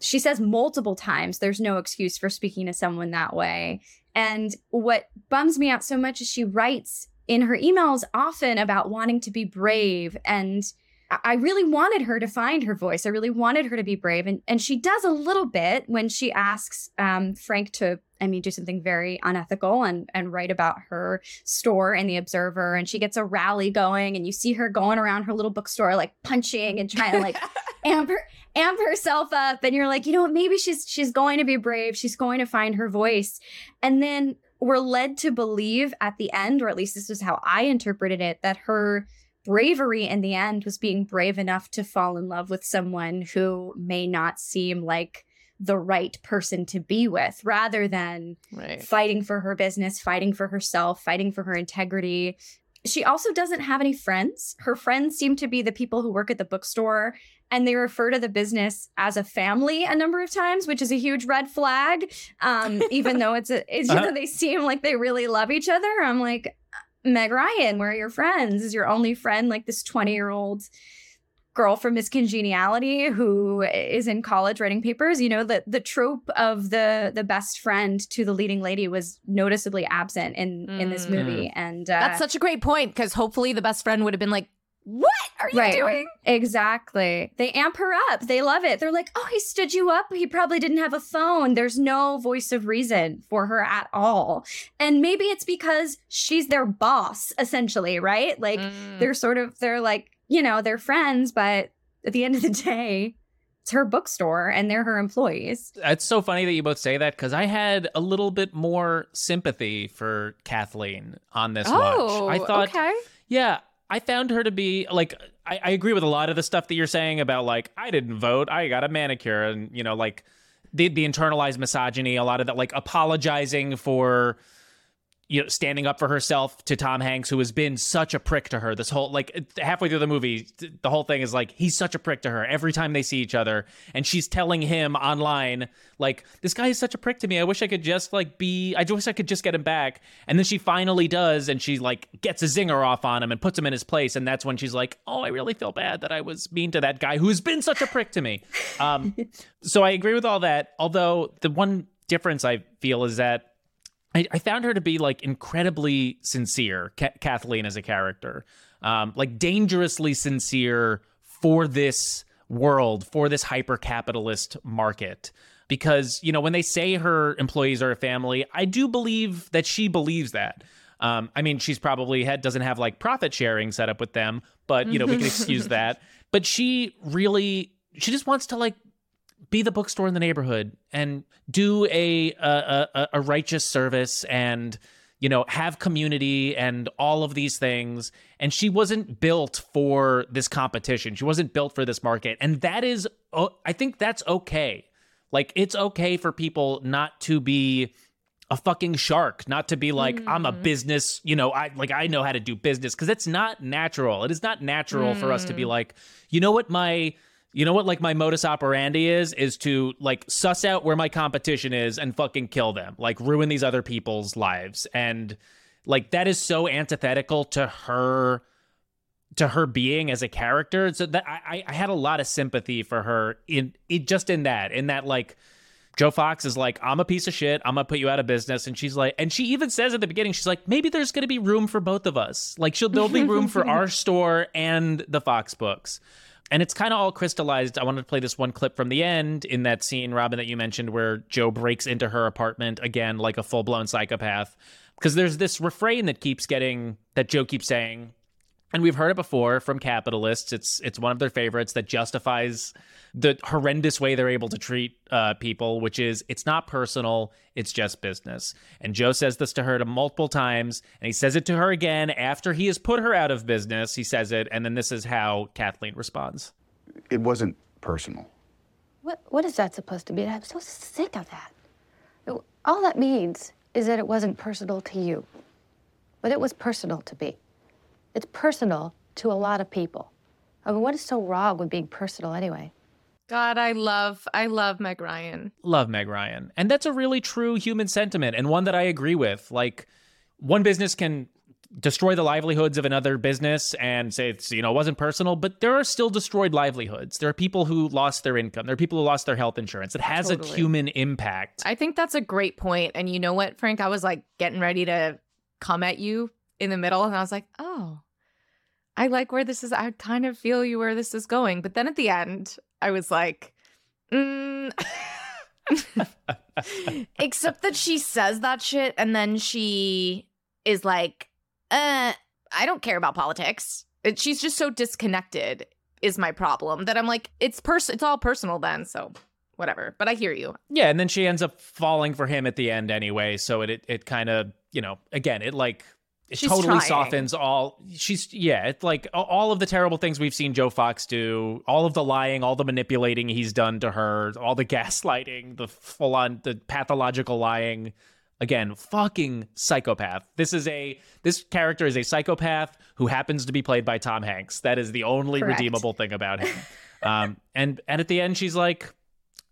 she says multiple times there's no excuse for speaking to someone that way and what bums me out so much is she writes in her emails often about wanting to be brave and I- really wanted her to find her voice. I really wanted her to be brave. And, and she does a little bit when she asks um, Frank to, I mean, do something very unethical and, and write about her store in The Observer. And she gets a rally going, and you see her going around her little bookstore, like punching and trying to like amp, her, amp herself up. And you're like, you know what? Maybe she's she's going to be brave. She's going to find her voice. And then we're led to believe at the end, or at least this is how I interpreted it, that her bravery in the end was being brave enough to fall in love with someone who may not seem like the right person to be with rather than Right. fighting for her business, fighting for herself, fighting for her integrity. She also doesn't have any friends. Her friends seem to be the people who work at the bookstore and they refer to the business as a family a number of times, which is a huge red flag. Um, even though it's a, it's, you know, they seem like they really love each other. I'm like, Meg Ryan, where are your friends? Is your only friend like this 20 year old girl from Miss Congeniality who is in college writing papers? You know, the the trope of the the best friend to the leading lady was noticeably absent in in this Mm. movie. And uh, That's such a great point because hopefully the best friend would have been like, What are you Right. doing? Exactly. They amp her up. They love it. They're like, oh, he stood you up. He probably didn't have a phone. There's no voice of reason for her at all. And maybe it's because she's their boss, essentially, right? Like, Mm. they're sort of, they're like, you know, they're friends, but at the end of the day, it's her bookstore and they're her employees. It's so funny that you both say that because I had a little bit more sympathy for Kathleen on this oh, watch. I oh, thought, okay. yeah, I found her to be like I, I agree with a lot of the stuff that you're saying about like I didn't vote, I got a manicure, and you know like the the internalized misogyny, a lot of that like apologizing for you know standing up for herself to Tom Hanks who has been such a prick to her this whole like halfway through the movie the whole thing is like he's such a prick to her every time they see each other and she's telling him online like this guy is such a prick to me. I wish I could just like be I wish I could just get him back. And then she finally does and she like gets a zinger off on him and puts him in his place and that's when she's like oh I really feel bad that I was mean to that guy who's been such a prick to me. Um so I agree with all that although the one difference I feel is that I, I found her to be like incredibly sincere, Ka- Kathleen as a character, um, like dangerously sincere for this world, for this hyper capitalist market. Because, you know, when they say her employees are a family, I do believe that she believes that. Um, I mean, she's probably had doesn't have like profit sharing set up with them, but you know, we can excuse that. But she really she just wants to like be the bookstore in the neighborhood and do a a, a, a righteous service and you know have community and all of these things and she wasn't built for this competition she wasn't built for this market and that is i think that's okay like it's okay for people not to be a fucking shark not to be like mm. i'm a business you know i like i know how to do business because it's not natural it is not natural mm. for us to be mm. like you know what my you know what like my modus operandi is is to like suss out where my competition is and fucking kill them like ruin these other people's lives and like that is so antithetical to her to her being as a character so that i i had a lot of sympathy for her in it just in that in that like Joe Fox is like, I'm a piece of shit. I'm gonna put you out of business. And she's like, and she even says at the beginning, she's like, maybe there's gonna be room for both of us. Like, she'll there'll be room for our store and the Fox books and it's kind of all crystallized. I wanted to play this one clip from the end in that scene, Robin, that you mentioned, where Joe breaks into her apartment again, like a full blown psychopath. Because there's this refrain that keeps getting, that Joe keeps saying, and we've heard it before from capitalists. It's it's one of their favorites that justifies the horrendous way they're able to treat uh, people, which is it's not personal, it's just business. And Joe says this to her to multiple times, and he says it to her again after he has put her out of business. He says it, and then this is how Kathleen responds. It wasn't personal. What what is that supposed to be? I'm so sick of that. It, all that means is that it wasn't personal to you, but it was personal to me. It's personal to a lot of people. I mean, what is so wrong with being personal anyway? God, I love, I love Meg Ryan. Love Meg Ryan. And that's a really true human sentiment and one that I agree with. Like, one business can destroy the livelihoods of another business and say it's, you know, it wasn't personal, but there are still destroyed livelihoods. There are people who lost their income. There are people who lost their health insurance. It has totally. a human impact. I think that's a great point. And you know what, Frank? I was like getting ready to come at you in the middle and I was like, oh, I like where this is. I kind of feel you where this is going. But then at the end, I was like, mm. except that she says that shit and then she is like, uh, I don't care about politics. It, she's just so disconnected is my problem that I'm like, it's pers- it's all personal then. So whatever. But I hear you. Yeah, and then she ends up falling for him at the end anyway. So it it, it kind of you know again it like it she's totally trying. softens all she's yeah it's like all of the terrible things we've seen joe fox do all of the lying all the manipulating he's done to her all the gaslighting the full on the pathological lying. Again fucking psychopath. This is a this character is a psychopath who happens to be played by tom hanks. That is the only Correct. redeemable thing about him. Um and and at the end she's like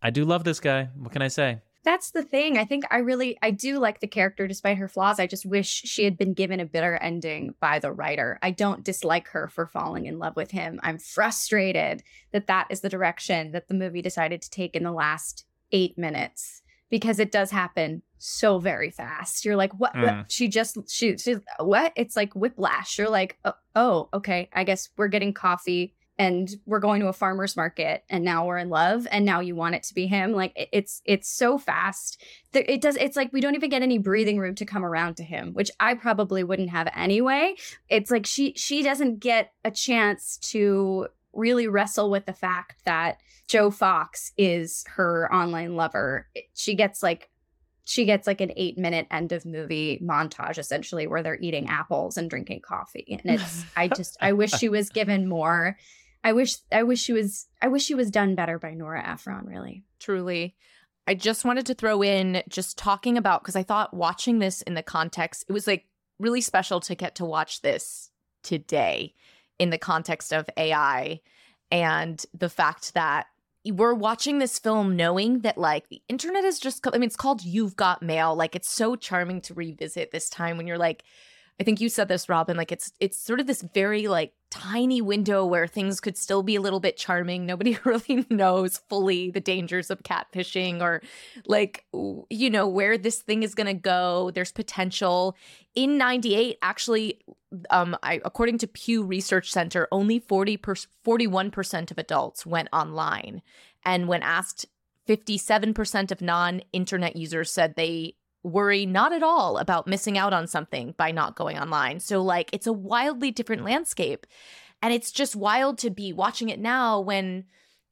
i do love this guy. What can i say that's the thing. I think I really I do like the character despite her flaws. I just wish she had been given a bitter ending by the writer. I don't dislike her for falling in love with him. I'm frustrated that that is the direction that the movie decided to take in the last 8 minutes because it does happen so very fast. You're like, what? Mm. what? She just she she's what? It's like whiplash. You're like, oh, oh, okay. I guess we're getting coffee and we're going to a farmer's market and now we're in love and now you want it to be him like it's it's so fast that it does it's like we don't even get any breathing room to come around to him which i probably wouldn't have anyway it's like she she doesn't get a chance to really wrestle with the fact that joe fox is her online lover she gets like she gets like an eight minute end of movie montage essentially where they're eating apples and drinking coffee. And it's I just I wish she was given more. I wish I wish she was I wish she was done better by Nora Ephron, really. Truly. I just wanted to throw in just talking about because I thought watching this in the context, it was like really special to get to watch this today in the context of AI and the fact that we're watching this film knowing that like the internet is just i mean it's called you've got mail like it's so charming to revisit this time when you're like i think you said this robin like it's it's sort of this very like tiny window where things could still be a little bit charming. Nobody really knows fully the dangers of catfishing or like you know where this thing is going to go. There's potential. In 98 actually um, I, according to Pew Research Center, only 40 per, 41% of adults went online. And when asked, 57% of non internet users said they worry not at all about missing out on something by not going online. So, like, it's a wildly different landscape. And it's just wild to be watching it now when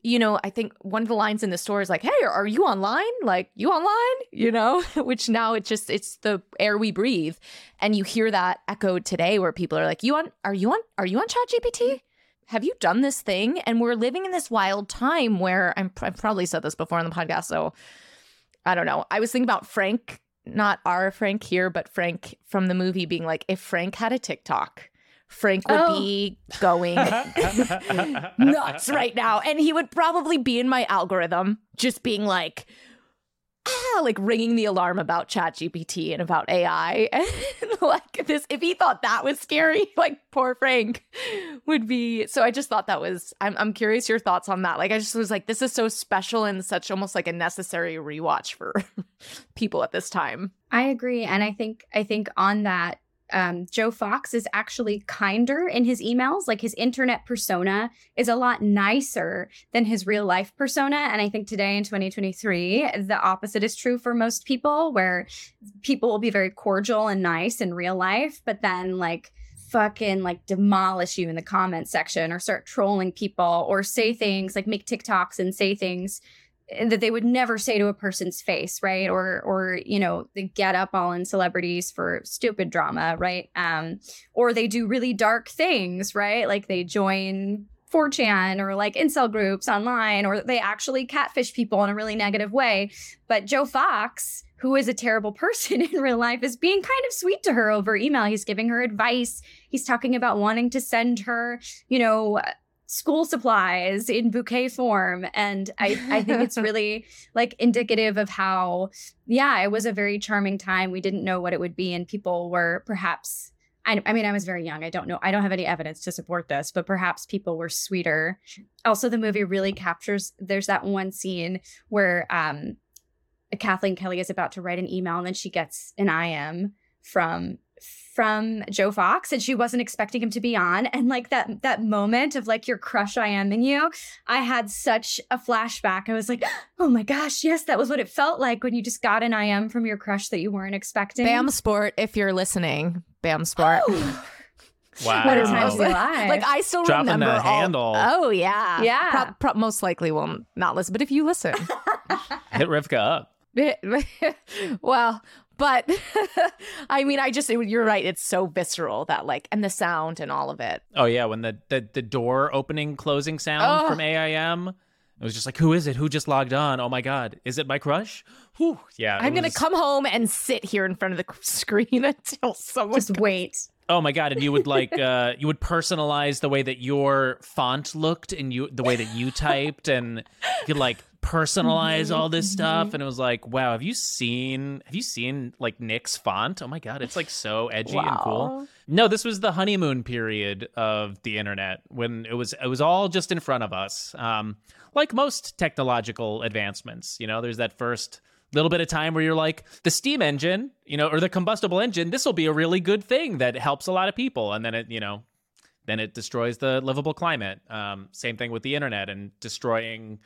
you know, I think one of the lines in the store is like, "Hey, are you online? Like, you online?" You know, which now it just it's the air we breathe, and you hear that echoed today where people are like, "You on? Are you on? Are you on ChatGPT? Have you done this thing?" And we're living in this wild time where I'm I've probably said this before on the podcast, so I don't know. I was thinking about Frank, not our Frank here, but Frank from the movie, being like, if Frank had a TikTok Frank would oh. be going nuts right now. And he would probably be in my algorithm, just being like, ah, like ringing the alarm about ChatGPT and about AI. And like this, if he thought that was scary, like poor Frank would be. So I just thought that was, I'm, I'm curious your thoughts on that. Like, I just was like, this is so special and such almost like a necessary rewatch for people at this time. I agree. And I think, I think on that, um, Joe Fox is actually kinder in his emails. Like his internet persona is a lot nicer than his real life persona. And I think today in 2023, the opposite is true for most people, where people will be very cordial and nice in real life, but then like fucking like demolish you in the comment section or start trolling people or say things like make TikToks and say things that they would never say to a person's face right? Or or you know they get up all in celebrities for stupid drama right? Um or they do really dark things right? Like they join 4chan or like incel groups online or they actually catfish people in a really negative way. But joe fox who is a terrible person in real life is being kind of sweet to her over email. He's giving her advice. He's talking about wanting to send her you know school supplies in bouquet form and i i think it's really like indicative of how yeah it was a very charming time. We didn't know what it would be and people were perhaps I, I mean i was very young. I don't know i don't have any evidence to support this but perhaps people were sweeter. Also the movie really captures there's that one scene where um kathleen kelly is about to write an email and then she gets an im from from Joe Fox and she wasn't expecting him to be on and like that that moment of like your crush I am in you I had such a flashback I was like oh my gosh yes that was what it felt like when you just got an I am from your crush that you weren't expecting Bam Sport if you're listening Bam Sport oh. Wow. What a time to be alive. Like I still Dropping remember the all, handle. Oh yeah. Yeah. Pro- pro- most likely will not listen, but if you listen. Hit Rivka up. well, but I mean, I just you're right. It's so visceral that like, and the sound and all of it. Oh yeah, when the the, the door opening closing sound Oh. from AIM, it was just like, who is it? Who just logged on? Oh my god, is it my crush? Whew. Yeah, I'm gonna come home and sit here in front of the screen until someone. just wait Oh my god, and you would like uh you would personalize the way that your font looked and you the way that you typed and you could like personalize all this stuff and it was like, wow, have you seen have you seen like Nick's font? Oh my god, it's like so edgy and cool. No, this was the honeymoon period of the internet when it was it was all just in front of us. Um like most technological advancements, you know, there's that first little bit of time where you're like the steam engine you know or the combustible engine this will be a really good thing that helps a lot of people and then it you know then it destroys the livable climate um, same thing with the internet and destroying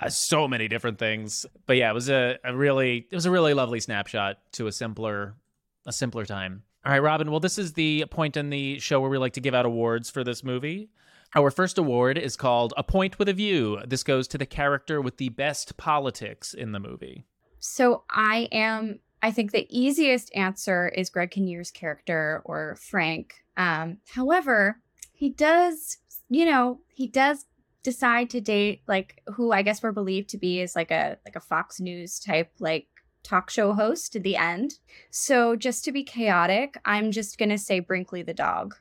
uh, so many different things but yeah it was a, a really it was a really lovely snapshot to a simpler a simpler time all right robin well this is the point in the show where we like to give out awards for this movie our first award is called A Point with a View. This goes to the character with the best politics in the movie. So I am. I think the easiest answer is Greg Kinnear's character or Frank. Um, however, he does, you know, he does decide to date like who I guess we're believed to be is like a like a Fox News type like talk show host at the end. So just to be chaotic, I'm just gonna say Brinkley the dog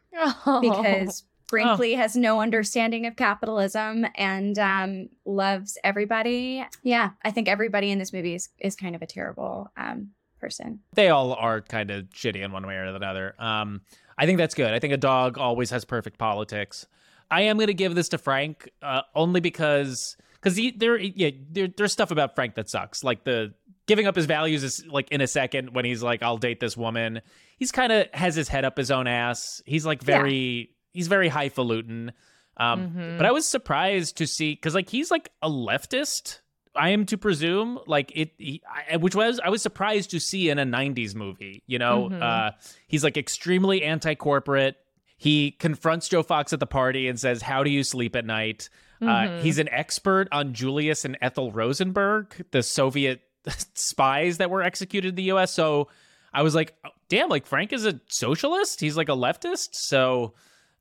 because Brinkley has no understanding of capitalism and um, loves everybody. Yeah, I think everybody in this movie is, is kind of a terrible um, person. They all are kind of shitty in one way or another. Um, I think that's good. I think a dog always has perfect politics. I am going to give this to Frank uh, only because because there yeah there, there's stuff about Frank that sucks. Like the giving up his values is like in a second when he's like I'll date this woman. He's kind of has his head up his own ass. He's like very yeah. he's very highfalutin. Um, mm-hmm. But I was surprised to see because like he's like a leftist. I am to presume, like it, he, I, which was I was surprised to see in a '90s movie. You know, mm-hmm. uh, he's like extremely anti-corporate. He confronts Joe Fox at the party and says, "How do you sleep at night?" Uh, mm-hmm. Uh, he's an expert on Julius and Ethel Rosenberg, the Soviet spies that were executed in the U.S. So I was like, oh, "Damn!" Like Frank is a socialist. He's like a leftist. So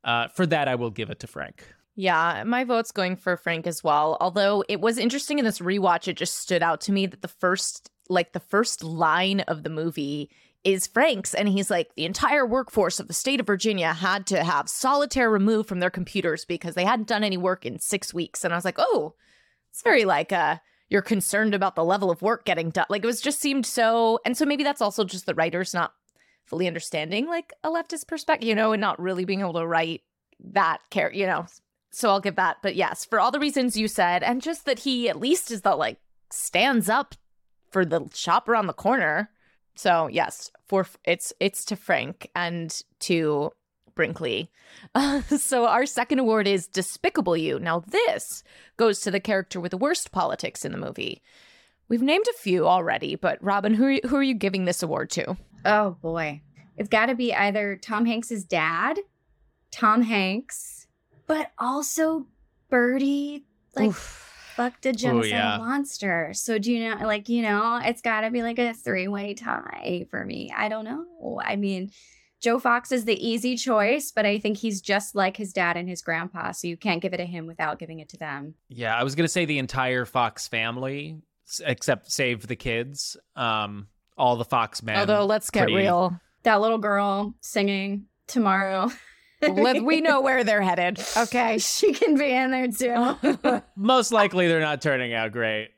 uh, for that, I will give it to Frank. Yeah, my vote's going for Frank as well. Although it was interesting in this rewatch, it just stood out to me that the first, like the first line of the movie is Frank's. And he's like, the entire workforce of the state of Virginia had to have solitaire removed from their computers because they hadn't done any work in six weeks. And I was like, oh, it's very like, uh, you're concerned about the level of work getting done. Like it was just seemed so. And so maybe that's also just the writers not fully understanding like a leftist perspective, you know, and not really being able to write that care, you know, so I'll give that. But yes, for all the reasons you said, and just that he at least is the like stands up for the shop around the corner. So yes, for it's it's to Frank and to Brinkley. Uh, so our second award is Despicable You. Now this goes to the character with the worst politics in the movie. We've named a few already, but Robin, who are you, who are you giving this award to? Oh boy, it's got to be either Tom Hanks's dad, Tom Hanks, but also Birdie like Oof. Fucked a genocidal yeah. monster. So do you know like you know it's got to be like a three way tie for me. I don't know. I mean. Joe Fox is the easy choice, but I think he's just like his dad and his grandpa, so you can't give it to him without giving it to them. Yeah, I was gonna say the entire Fox family, except save the kids. Um, all the Fox men. Although, let's get pretty... real. That little girl singing tomorrow. Let, we know where they're headed. Okay. She can be in there too. Most likely they're not turning out great.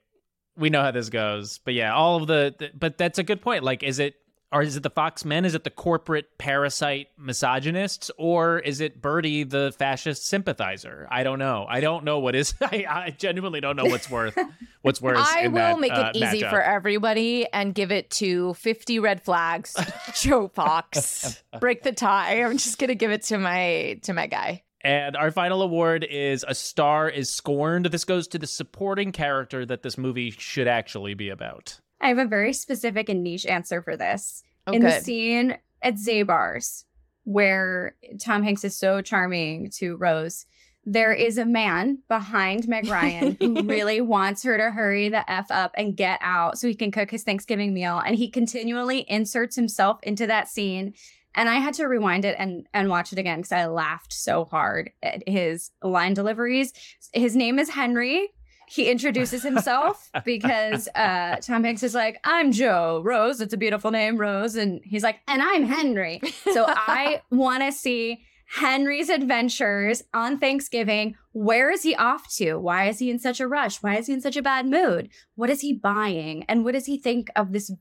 We know how this goes. But yeah, all of the, the but that's a good point. Like is it or is it the Fox men? Is it the corporate parasite misogynists? Or is it Birdie, the fascist sympathizer? I don't know. I don't know what is. I, I genuinely don't know what's worth. What's worth. I will that, make uh, it easy matchup. for everybody and give it to fifty red flags. Joe Fox, break the tie. I'm just gonna give it to my to my guy. And our final award is A Star is Scorned. This goes to the supporting character that this movie should actually be about. I have a very specific and niche answer for this. Oh, In good. the scene at Zabar's, where Tom Hanks is so charming to Rose, there is a man behind Meg Ryan who really wants her to hurry the F up and get out so he can cook his Thanksgiving meal. And he continually inserts himself into that scene. And I had to rewind it and, and watch it again because I laughed so hard at his line deliveries. His name is Henry he introduces himself because uh, Tom Hanks is like, I'm Joe Rose. It's a beautiful name, Rose. And he's like, and I'm Henry. So I want to see Henry's adventures on Thanksgiving. Where is he off to? Why is he in such a rush? Why is he in such a bad mood? What is he buying? And what does he think of this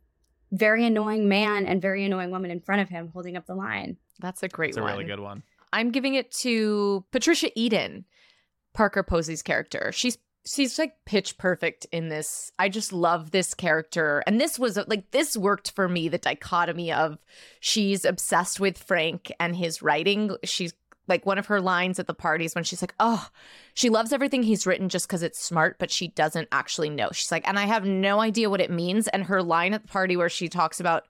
very annoying man and very annoying woman in front of him holding up the line? That's a great That's one. a really good one. I'm giving it to Patricia Eden, Parker Posey's character. She's she's like pitch perfect in this. I just love this character. And this was like this worked for me the dichotomy of she's obsessed with Frank and his writing. She's like one of her lines at the parties when she's like, "Oh, she loves everything he's written just cuz it's smart, but she doesn't actually know." She's like, "And I have no idea what it means." And her line at the party where she talks about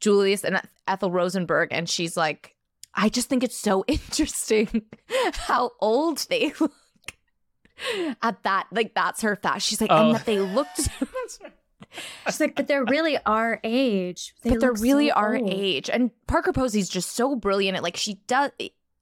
Julius and Ethel Rosenberg and she's like, "I just think it's so interesting how old they look." at that like that's her fact she's like oh. Um, and that they looked She's like, but they're really our age. They but they're really so our old." age. And Parker Posey's just so brilliant at like she does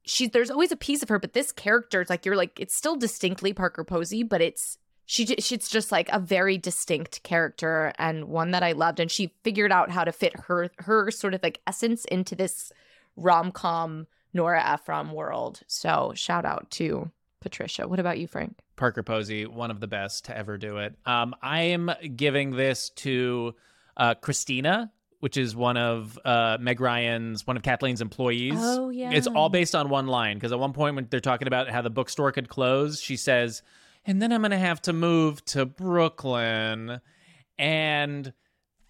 she there's always a piece of her, but this character it's like you're like it's still distinctly Parker Posey, but it's she she's just like a very distinct character and one that I loved and she figured out how to fit her her sort of like essence into this rom-com Nora Ephron world. So shout out to Patricia. What about you, Frank? Parker Posey, one of the best to ever do it. Um, I am giving this to uh, Christina, which is one of uh, Meg Ryan's, one of Kathleen's employees. Oh, yeah. It's all based on one line because at one point when they're talking about how the bookstore could close, she says, "And then I'm going to have to move to Brooklyn," and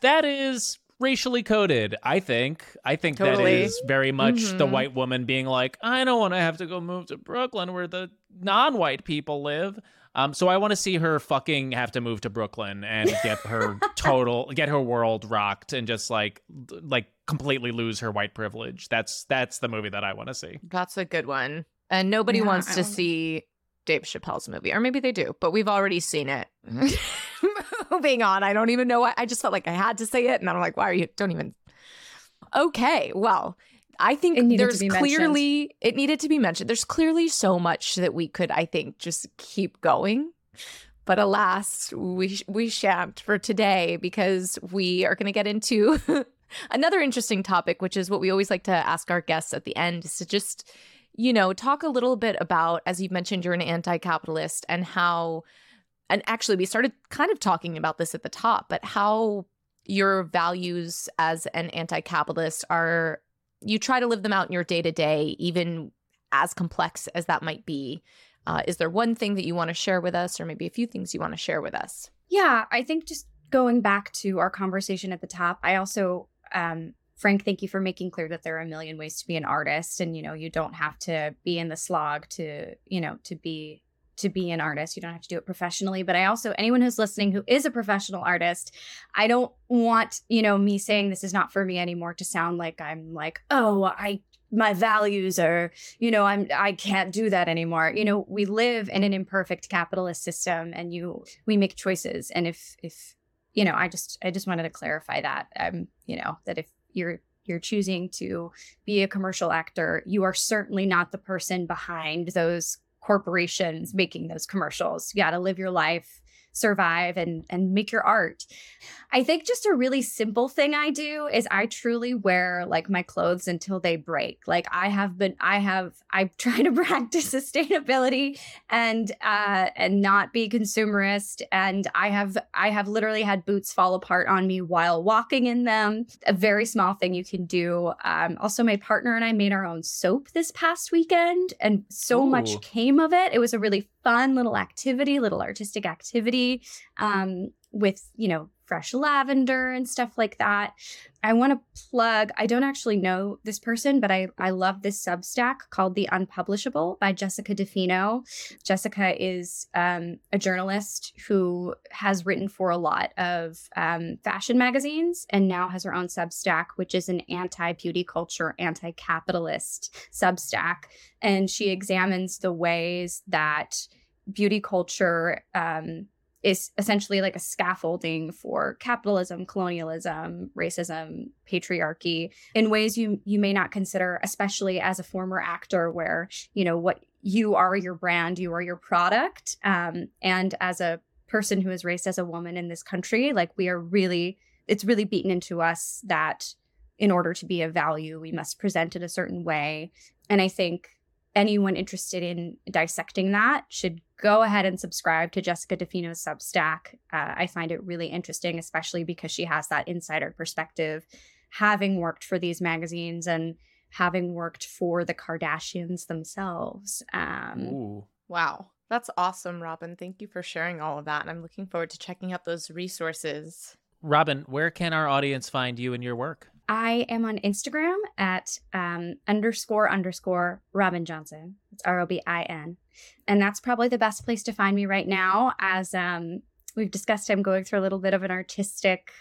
that is racially coded i think i think that Totally. is very much the Mhm. white woman being like i don't want to have to go move to brooklyn where the non-white people live um, so I want to see her fucking have to move to Brooklyn and get her total, get her world rocked, and just like, like completely lose her white privilege. That's that's the movie that I want to see. That's a good one. And nobody Yeah, wants to see Dave Chappelle's movie, or maybe they do, but we've already seen it. Moving on, I don't even know why. I just felt like I had to say it, and I'm like, why are you? Don't even. Okay, well, I think It needed to there's be mentioned. clearly it needed to be mentioned. There's clearly so much that we could, I think, just keep going. But alas, we we shan't for today because we are going to get into another interesting topic, which is what we always like to ask our guests at the end, is to just you know talk a little bit about, as you mentioned, you're an anti-capitalist and how, and actually we started kind of talking about this at the top, but how your values as an anti-capitalist are you try to live them out in your day to day, even as complex as that might be. Uh, is there one thing that you want to share with us, or maybe a few things you want to share with us? Yeah, I think just going back to our conversation at the top, I also, um, Frank, thank you for making clear that there are a million ways to be an artist, and you know you don't have to be in the slog to, you know, to be to be an artist. You don't have to do it professionally. But I also, anyone who's listening who is a professional artist, I don't want you know me saying this is not for me anymore to sound like I'm like, oh, I my values are you know i'm i can't do that anymore you know we live in an imperfect capitalist system and you we make choices and if if you know i just i just wanted to clarify that um you know that if you're you're choosing to be a commercial actor you are certainly not the person behind those corporations making those commercials. You got to live your life survive and and make your art. I think just a really simple thing i do is i truly wear like my clothes until they break. Like i have been i have i try to practice sustainability and uh and not be consumerist. And i have i have literally had boots fall apart on me while walking in them. A very small thing you can do um also my partner and i made our own soap this past weekend and so Ooh. much came of it. It was a really fun little activity little artistic activity um with you know fresh lavender and stuff like that I want to plug, I don't actually know this person, but I, I love this Substack called The Unpublishable by Jessica DeFino. Jessica is um, a journalist who has written for a lot of um, fashion magazines and now has her own Substack, which is an anti beauty culture, anti capitalist Substack. And she examines the ways that beauty culture um, is essentially like a scaffolding for capitalism, colonialism, racism, patriarchy in ways you you may not consider, especially as a former actor, where you know what you are your brand, you are your product, um, and as a person who is raised as a woman in this country, like we are really, it's really beaten into us that in order to be of value, we must present it a certain way, and I think anyone interested in dissecting that should go ahead and subscribe to Jessica DeFino's Substack. Uh, I find it really interesting, especially because she has that insider perspective, having worked for these magazines and having worked for the Kardashians themselves. Um, Ooh. Wow. That's awesome, Robin. Thank you for sharing all of that. And I'm looking forward to checking out those resources. Robin, where can our audience find you and your work? I am on Instagram at um, underscore underscore Robin Johnson. It's R O B I N. And that's probably the best place to find me right now. As um, we've discussed, I'm going through a little bit of an artistic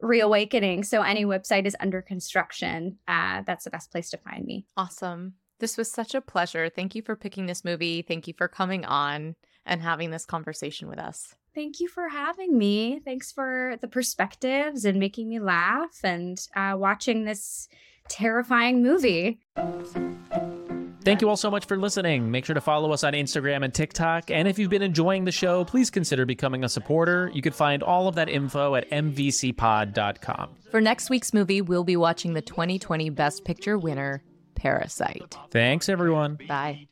reawakening. So any website is under construction. Uh, that's the best place to find me. Awesome. This was such a pleasure. Thank you for picking this movie. Thank you for coming on and having this conversation with us. Thank you for having me. Thanks for the perspectives and making me laugh and uh, watching this terrifying movie. Thank you all so much for listening. Make sure to follow us on Instagram and TikTok. And if you've been enjoying the show, please consider becoming a supporter. You can find all of that info at mvcpod.com. For next week's movie, we'll be watching the 2020 Best Picture winner, Parasite. Thanks, everyone. Bye.